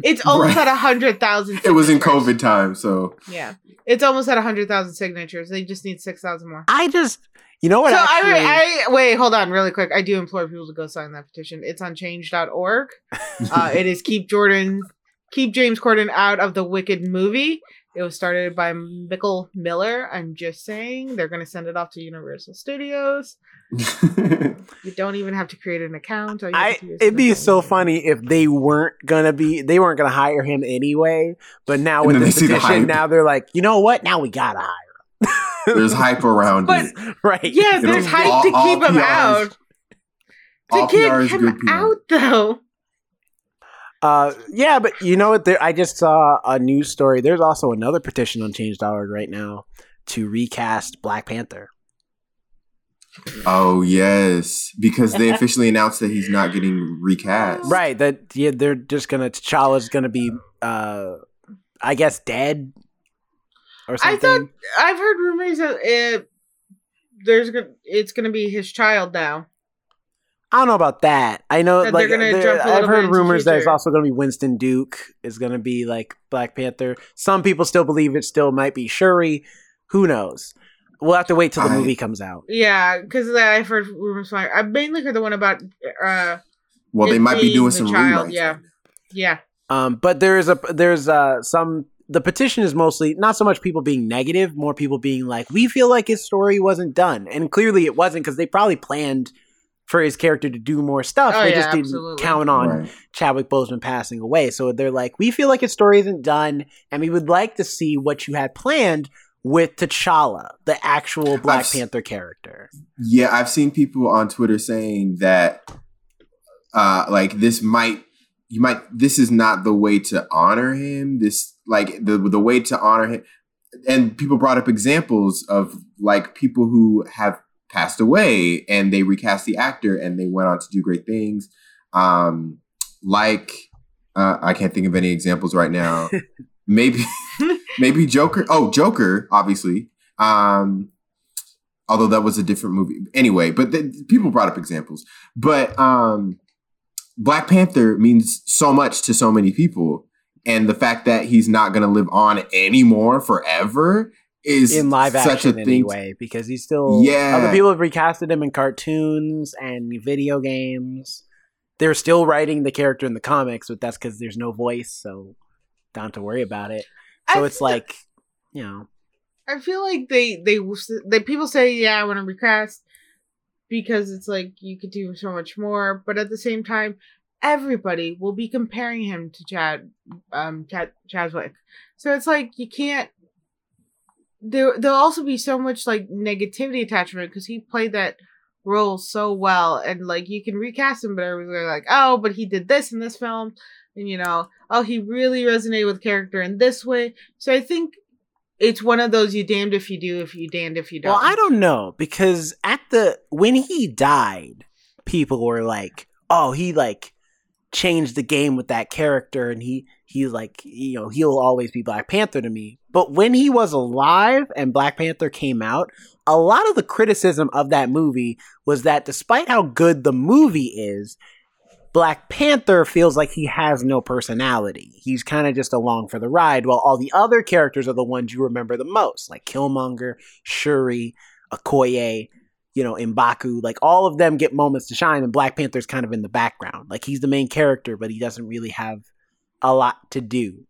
Speaker 4: It's almost
Speaker 3: Right.
Speaker 4: at a hundred thousand.
Speaker 3: It was in COVID time, so
Speaker 4: Yeah, it's almost at a hundred thousand signatures. They just need six thousand more.
Speaker 1: I just, you know what?
Speaker 4: so
Speaker 1: actually,
Speaker 4: I, I wait, hold on, really quick. I do implore people to go sign that petition. It's on Change.org. [LAUGHS] Uh, it is keep Jordan, keep James Corden out of the Wicked movie. It was started by Michael Miller. I'm just saying they're going to send it off to Universal Studios. [LAUGHS] You don't even have to create an account. All
Speaker 1: I
Speaker 4: to do is
Speaker 1: it'd be so
Speaker 4: on
Speaker 1: funny if they weren't gonna be they weren't gonna hire him anyway. But now
Speaker 3: And
Speaker 1: with the
Speaker 3: they see the
Speaker 1: petition,
Speaker 3: hype.
Speaker 1: now they're like, you know what? Now we gotta hire.
Speaker 3: There's hype around
Speaker 4: But
Speaker 3: it.
Speaker 1: right?
Speaker 4: yeah,
Speaker 3: You know,
Speaker 4: there's hype
Speaker 3: all-
Speaker 4: to keep him
Speaker 3: PR is-
Speaker 4: out. To
Speaker 3: All
Speaker 4: keep
Speaker 3: PR
Speaker 4: him out though.
Speaker 1: Uh, yeah, but you know what? There, I just saw a news story. There's also another petition on Change.org right now to recast Black Panther.
Speaker 3: Oh yes, because they [LAUGHS] officially announced that he's not getting recast.
Speaker 1: Right? That yeah, they're just gonna T'Challa's gonna be, uh, I guess, dead or
Speaker 4: I thought I've heard rumors that it there's gonna it's gonna be his child now.
Speaker 1: I don't know about that. I know,
Speaker 4: That
Speaker 1: like,
Speaker 4: they're gonna
Speaker 1: there-
Speaker 4: jump a
Speaker 1: I've heard rumors that it's also going to be Winston Duke is going to be like Black Panther. Some people still believe it still might be Shuri. Who knows? We'll have to wait till the
Speaker 3: I-
Speaker 1: movie comes out.
Speaker 4: Yeah, because I've heard rumors. From, I've mainly heard the one about uh
Speaker 3: Well, they might be doing some
Speaker 4: child,
Speaker 3: rewrites.
Speaker 4: yeah. yeah.
Speaker 1: Um, but there is a there's uh some the petition is mostly not so much people being negative, more people being like, we feel like his story wasn't done, and clearly it wasn't because they probably planned for his character to do more stuff.
Speaker 4: Oh,
Speaker 1: they
Speaker 4: yeah,
Speaker 1: just didn't
Speaker 4: absolutely.
Speaker 1: count on
Speaker 3: Right.
Speaker 1: Chadwick Boseman passing away. So they're like, we feel like his story isn't done, and we would like to see what you had planned with T'Challa, the actual Black
Speaker 3: I've
Speaker 1: Panther character.
Speaker 3: Yeah, I've seen people on Twitter saying that, uh, like this might, you might, this is not the way to honor him. This, like the the way to honor him, and people brought up examples of like people who have passed away and they recast the actor and they went on to do great things. Um, like uh, I can't think of any examples right now. [LAUGHS] maybe, maybe Joker. Oh, Joker, obviously. Um, although that was a different movie anyway but th- people brought up examples but um black panther means so much to so many people and the fact that he's not going to live on anymore forever is
Speaker 1: In live
Speaker 3: such a
Speaker 1: action,
Speaker 3: thing
Speaker 1: anyway, because he's still.
Speaker 3: Yeah.
Speaker 1: Other people have recasted him in cartoons and video games. They're still writing the character in the comics, but that's because there's no voice, so don't have to worry about it. So
Speaker 4: I
Speaker 1: it's
Speaker 4: feel-
Speaker 1: like, you know,
Speaker 4: I feel like they they they people say yeah I want to recast. Because it's like you could do so much more, but at the same time, everybody will be comparing him to Chad, um, Chad Chadwick. So it's like you can't. There, there'll also be so much like negativity attachment because he played that role so well, and like you can recast him, but everybody's like, oh, but he did this in this film, and you know, oh, he really resonated with character in this way. So I think it's one of those you damned if you do, if you damned if you don't.
Speaker 1: Well, I don't know because at the when he died, people were like, "Oh, he like changed the game with that character, and he he like you know he'll always be Black Panther to me." But when he was alive and Black Panther came out, a lot of the criticism of that movie was that despite how good the movie is, Black Panther feels like he has no personality. He's kind of just along for the ride, while all the other characters are the ones you remember the most, like Killmonger, Shuri, Okoye, you know, Mbaku. Like all of them get moments to shine, and Black Panther's kind of in the background. Like he's the main character, but he doesn't really have a lot to do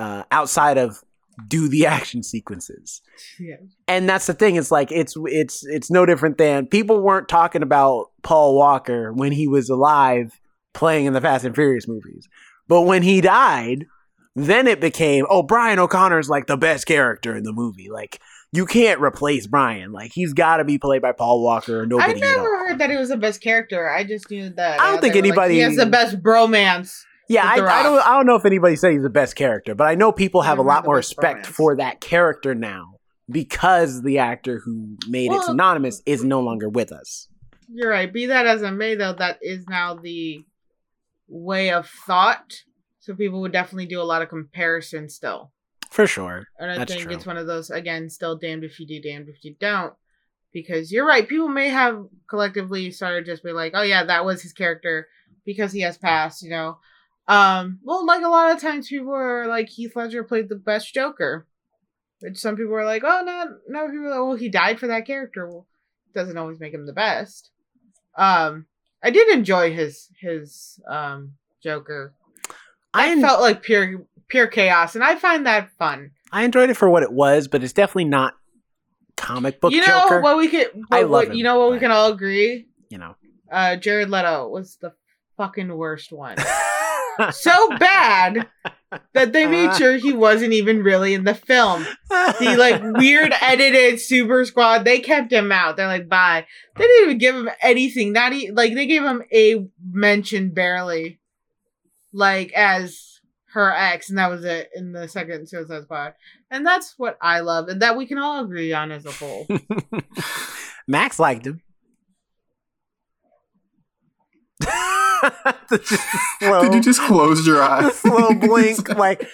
Speaker 1: uh, outside of do the action sequences
Speaker 4: Yeah.
Speaker 1: and that's the thing it's like it's it's it's no different than people weren't talking about paul walker when he was alive playing in the fast and furious movies but when he died then it became oh brian o'connor's like the best character in the movie like you can't replace brian like he's got to be played by paul walker or
Speaker 4: I
Speaker 1: nobody
Speaker 4: never heard that he was the best character. I just knew that.
Speaker 1: I don't
Speaker 4: uh,
Speaker 1: think
Speaker 4: were like,
Speaker 1: anybody-
Speaker 4: he has the best bromance.
Speaker 1: Yeah, I, I don't. I don't know if anybody said he's the best character, but I know people have a lot more respect
Speaker 4: romance.
Speaker 1: for that character now because the actor who made it
Speaker 4: Well-
Speaker 1: synonymous is no longer with us.
Speaker 4: You're right. Be that as it may, though, that is now the way of thought. So people would definitely do a lot of comparison still.
Speaker 1: For sure.
Speaker 4: And I
Speaker 1: That's
Speaker 4: think
Speaker 1: true.
Speaker 4: it's one of those again, still damned if you do, damned if you don't. Because you're right, people may have collectively started just be like, oh yeah, that was his character because he has passed, you know. Um, well, like a lot of times people are like Heath Ledger played the best Joker. Which some people are like, oh no, no, people like, well, he died for that character. Well, doesn't always make him the best. Um, I did enjoy his his um Joker.
Speaker 1: I
Speaker 4: I
Speaker 1: en-
Speaker 4: felt like pure pure chaos, and I find that fun.
Speaker 1: I enjoyed it for what it was, but it's definitely not comic book
Speaker 4: you know
Speaker 1: Joker.
Speaker 4: what we could
Speaker 1: I love
Speaker 4: what-
Speaker 1: him,
Speaker 4: you know what we can all agree
Speaker 1: you know.
Speaker 4: uh jared leto was the fucking worst one [LAUGHS] so bad that they made sure he wasn't even really in the film. The like [LAUGHS] weird edited super squad they kept him out. They're like bye. They didn't even give him anything not e- like they gave him a mention barely like as her ex and that was it in the second suicide squad. And that's what i love and that we can all agree on as a whole. [LAUGHS]
Speaker 1: Max liked him. The just [LAUGHS] slow,
Speaker 3: Did you just close your [LAUGHS]
Speaker 1: the
Speaker 3: eyes?
Speaker 1: slow [LAUGHS] blink, like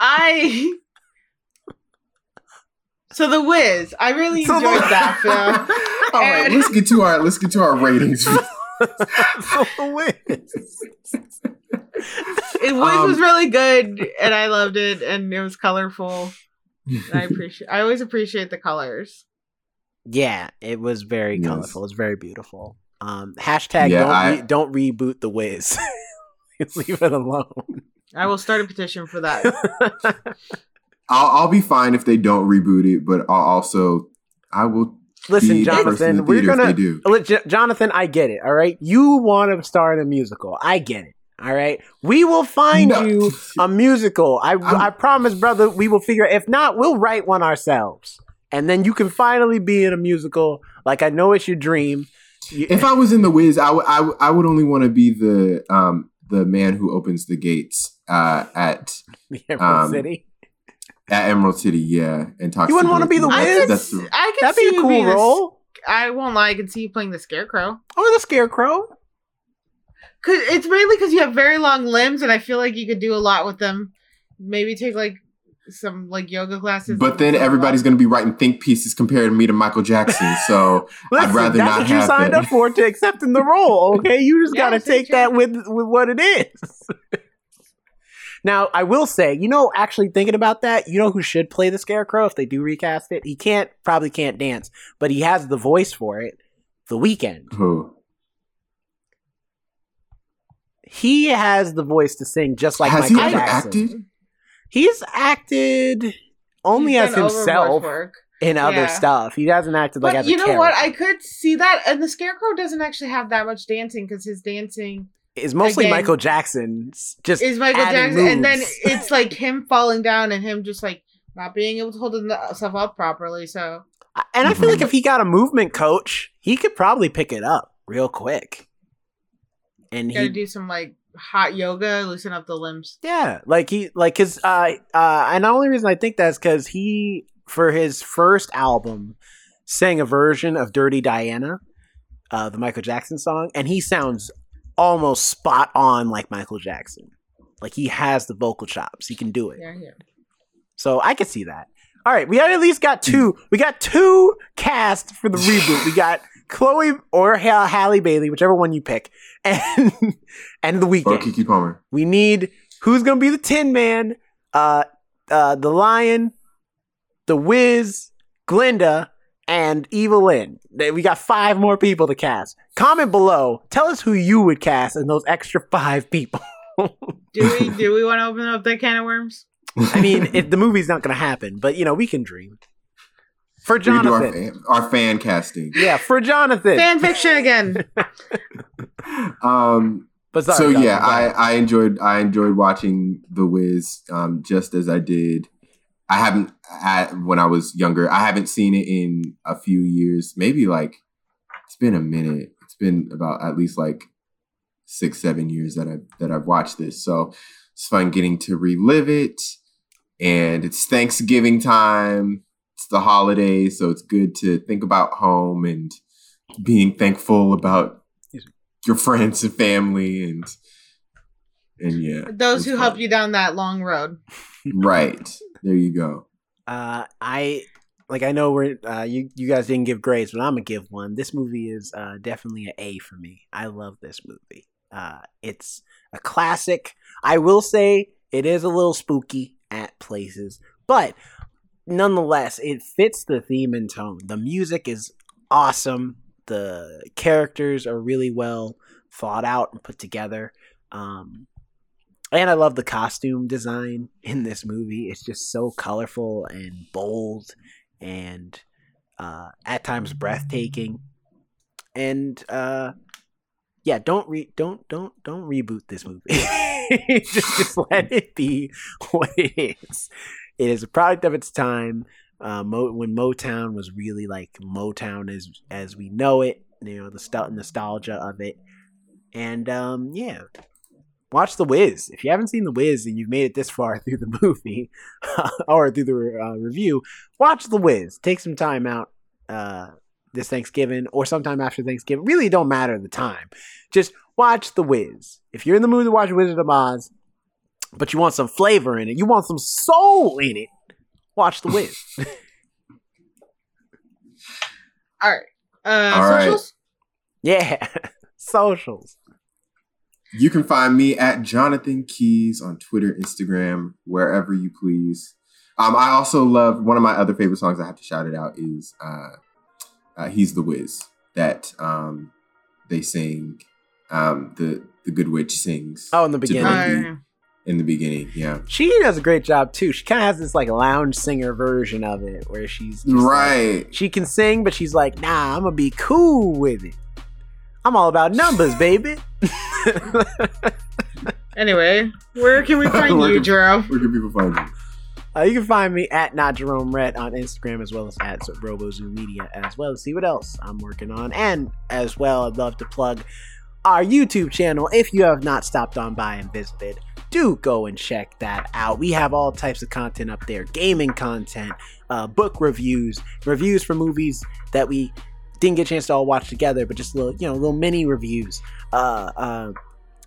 Speaker 4: I. So the Wiz, I really
Speaker 1: So
Speaker 4: enjoyed
Speaker 1: the-
Speaker 4: that film.
Speaker 3: All right,
Speaker 4: And-
Speaker 3: let's get to our let's get to our ratings.
Speaker 1: the Wiz.
Speaker 4: It Wiz
Speaker 3: Um,
Speaker 4: was really good, and I loved it, and it was colorful. And I appreciate. I always appreciate the colors.
Speaker 1: Yeah, it was very
Speaker 3: Yes.
Speaker 1: colorful. It was very beautiful. Um, hashtag
Speaker 3: Yeah,
Speaker 1: don't
Speaker 3: I-
Speaker 1: re- don't reboot the Wiz. [LAUGHS] Leave it alone.
Speaker 4: I will start a petition for that. [LAUGHS]
Speaker 3: I'll I'll be fine if they don't reboot it, but I'll also I will
Speaker 1: Listen,
Speaker 3: be the person in
Speaker 1: Jonathan,
Speaker 3: the
Speaker 1: we're gonna
Speaker 3: do.
Speaker 1: J- Jonathan, I get it. All right, you want to star in a musical. I get it. All right, we will find
Speaker 3: No.
Speaker 1: you a [LAUGHS] musical. I
Speaker 3: I'm-
Speaker 1: I promise, brother. We will figure. If not, we'll write one ourselves, and then you can finally be in a musical. Like I know it's your dream. You-
Speaker 3: If I was in the Wiz, I would I would- only want to be the um the man who opens the gates uh at
Speaker 1: the [LAUGHS] Emerald
Speaker 3: um,
Speaker 1: City.
Speaker 3: at Emerald City, yeah, and talk.
Speaker 1: You wouldn't wanna be the Wiz?
Speaker 4: could,
Speaker 3: That's
Speaker 4: s-
Speaker 3: the,
Speaker 4: I could
Speaker 1: That'd
Speaker 4: see
Speaker 1: be a cool
Speaker 4: being the-
Speaker 1: role.
Speaker 4: I won't lie. I can see you playing the Scarecrow.
Speaker 1: Or the Scarecrow.
Speaker 4: Cause it's mainly because you have very long limbs, and I feel like you could do a lot with them. Maybe take like some like yoga classes.
Speaker 3: but then everybody's gonna be writing think pieces comparing me to Michael Jackson. So [LAUGHS]
Speaker 1: Listen, I'd
Speaker 3: rather
Speaker 1: that's
Speaker 3: not
Speaker 1: what you
Speaker 3: have
Speaker 1: signed
Speaker 3: that.
Speaker 1: up for to accepting the [LAUGHS] role. Okay, you just
Speaker 4: Yeah,
Speaker 1: got to take
Speaker 4: true.
Speaker 1: that with with what it is. now, I will say, you know, actually thinking about that, you know who should play the Scarecrow if they do recast it? He can't, probably can't dance, but he has the voice for it. The Weeknd.
Speaker 3: who
Speaker 1: He has the voice to sing just like
Speaker 3: has he
Speaker 1: Michael
Speaker 3: ever
Speaker 1: Jackson.
Speaker 3: acted?
Speaker 1: He's acted only
Speaker 4: He's
Speaker 1: as himself.
Speaker 4: Work.
Speaker 1: in other stuff. He hasn't acted like
Speaker 4: but
Speaker 1: as a
Speaker 4: you know what? I could see that, and the Scarecrow doesn't actually have that much dancing because his dancing
Speaker 1: is mostly
Speaker 4: again,
Speaker 1: Michael Jackson's just
Speaker 4: is Michael
Speaker 1: adding
Speaker 4: Jackson, and then it's [LAUGHS] like him falling down and him just like not being able to hold himself up properly. So
Speaker 1: and I feel like mhm. if he got a movement coach, he could probably pick it up real quick. And
Speaker 4: gotta
Speaker 1: he
Speaker 4: do some like hot yoga, loosen up the limbs.
Speaker 1: Yeah, like he like his uh uh and the only reason I think that's because he for his first album sang a version of Dirty Diana, uh the Michael Jackson song, and he sounds almost spot on like Michael Jackson. Like he has the vocal chops. He can do it.
Speaker 4: Yeah, yeah.
Speaker 1: So I could see that. All right, we at least got two. We got two cast for the reboot. We got Chloe or Halle Bailey, whichever one you pick, and [LAUGHS] and the
Speaker 3: Or
Speaker 1: Weeknd.
Speaker 3: Keke Palmer.
Speaker 1: We need who's gonna be the Tin Man, uh, uh, the Lion, the Wiz, Glinda, and Evillene. They- We got five more people to cast. Comment below. Tell us who you would cast in those extra five people. [LAUGHS]
Speaker 4: Do we do we want to open up that can of worms?
Speaker 1: I mean, it, the movie's not gonna happen, but you know we can dream. For
Speaker 3: We do our
Speaker 1: Jonathan,
Speaker 3: fan, our fan casting.
Speaker 1: yeah, for Jonathan.
Speaker 4: Fan fiction again. [LAUGHS]
Speaker 3: Um,
Speaker 1: but sorry,
Speaker 3: so
Speaker 1: Jonathan,
Speaker 3: yeah, I. I enjoyed I enjoyed watching The Wiz um, just as I did. I haven't at, when I was younger. I haven't seen it in a few years. Maybe like it's been a minute. It's been about at least like six seven years that I that I've watched this. So it's fun getting to relive it. And it's Thanksgiving time. It's the holidays, so it's good to think about home and being thankful about your friends and family and and yeah
Speaker 4: Those who
Speaker 3: fun.
Speaker 4: help you down that long road.
Speaker 3: right there you go
Speaker 1: Uh, I like. I know we're uh, you. You guys didn't give grades, but I'm gonna give one. This movie is uh, definitely an A for me. I love this movie. Uh, it's a classic. I will say it is a little spooky at places, but nonetheless, it fits the theme and tone. The music is awesome. The characters are really well thought out and put together. Um, and I love the costume design in this movie. It's just so colorful and bold and uh, at times breathtaking. And uh, yeah, don't re don't don't don't reboot this movie. [LAUGHS] just just let it be what it is. It is a product of its time. Uh, Mo- when Motown was really like Motown as as we know it, you know the st- nostalgia of it, and um, yeah, watch The Wiz. If you haven't seen The Wiz and you've made it this far [LAUGHS] through the movie [LAUGHS] or through the uh, review, watch The Wiz. Take some time out uh, this Thanksgiving or sometime after Thanksgiving. Really don't matter the time. Just watch The Wiz. If you're in the mood to watch Wizard of Oz, but you want some flavor in it, you want some soul in it, watch The Wiz. [LAUGHS]
Speaker 4: All right. Uh,
Speaker 3: All right.
Speaker 4: socials.
Speaker 1: yeah. [LAUGHS] Socials.
Speaker 3: you can find me at jonathan keys on twitter instagram wherever you please um, i also love one of my other favorite songs i have to shout it out is uh, uh, he's the Wiz" that um, they sing um, the the good witch sings
Speaker 1: Oh, in the
Speaker 3: to
Speaker 1: beginning.
Speaker 3: Blinky in the beginning yeah
Speaker 1: She does a great job too. She kind of has this like lounge singer version of it where she's just, like,
Speaker 3: right
Speaker 1: she can sing, but she's like, nah, I'm gonna be cool with it. I'm all about numbers, [LAUGHS] baby.
Speaker 4: anyway, where can we [LAUGHS] find you,
Speaker 3: can-
Speaker 4: Jerome?
Speaker 3: where can people find you
Speaker 1: Uh, you can find me at not Jerome Red on Instagram as well as at RoboZoo Media as well see what else I'm working on. And as well, I'd love to plug our YouTube channel. If you have not stopped on by and visited, do go and check that out. We have all types of content up there gaming content, uh, book reviews, reviews for movies that we didn't get a chance to all watch together, but just little, you know, little mini reviews. Uh, uh,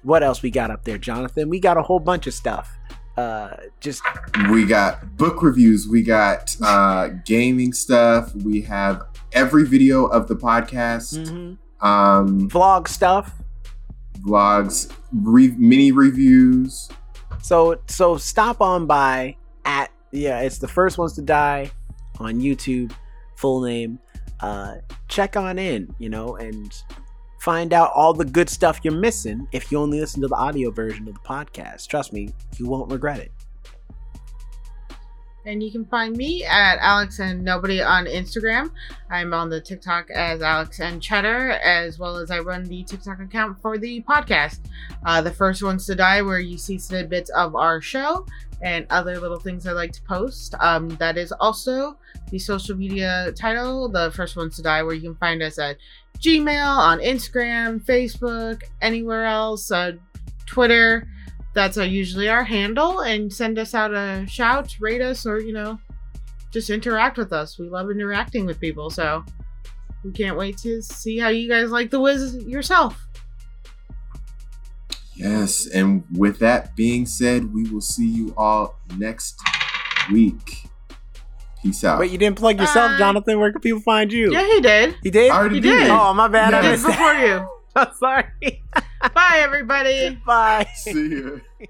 Speaker 1: what else we got up there, Jonathan? We got a whole bunch of stuff. Uh, just
Speaker 3: we got book reviews we got uh gaming stuff we have every video of the podcast
Speaker 1: mhm.
Speaker 3: um
Speaker 1: vlog stuff.
Speaker 3: Vlogs re- mini reviews
Speaker 1: So so stop on by at yeah, it's the first ones to die on YouTube, full name. Uh check on in, you know, and find out all the good stuff you're missing if you only listen to the audio version of the podcast. Trust me, you won't regret it.
Speaker 4: And you can find me at Alex and Nobody on Instagram. I'm on the TikTok as Alex and Cheddar, as well as I run the TikTok account for the podcast. Uh, the first one's to die, where you see snippets of our show and other little things I like to post. Um, that is also the social media title. The first one's to die, where you can find us at Gmail, on Instagram, Facebook, anywhere else, uh, Twitter. That's uh, usually our handle. And send us out a shout, rate us, or, you know, just interact with us. We love interacting with people. So we can't wait to see how you guys like the Wiz yourself.
Speaker 3: Yes, and with that being said, we will see you all next week. Peace out.
Speaker 1: Wait, you didn't plug yourself,
Speaker 4: Bye.
Speaker 1: Jonathan. Where can people find you?
Speaker 4: Yeah, he did.
Speaker 1: He did.
Speaker 3: I already
Speaker 4: You
Speaker 3: did.
Speaker 4: did.
Speaker 1: Oh, my bad. I
Speaker 3: Yeah.
Speaker 4: Just
Speaker 1: missed
Speaker 4: before you. [LAUGHS]
Speaker 1: I'm sorry. [LAUGHS]
Speaker 4: Bye, everybody.
Speaker 1: Bye.
Speaker 3: See ya.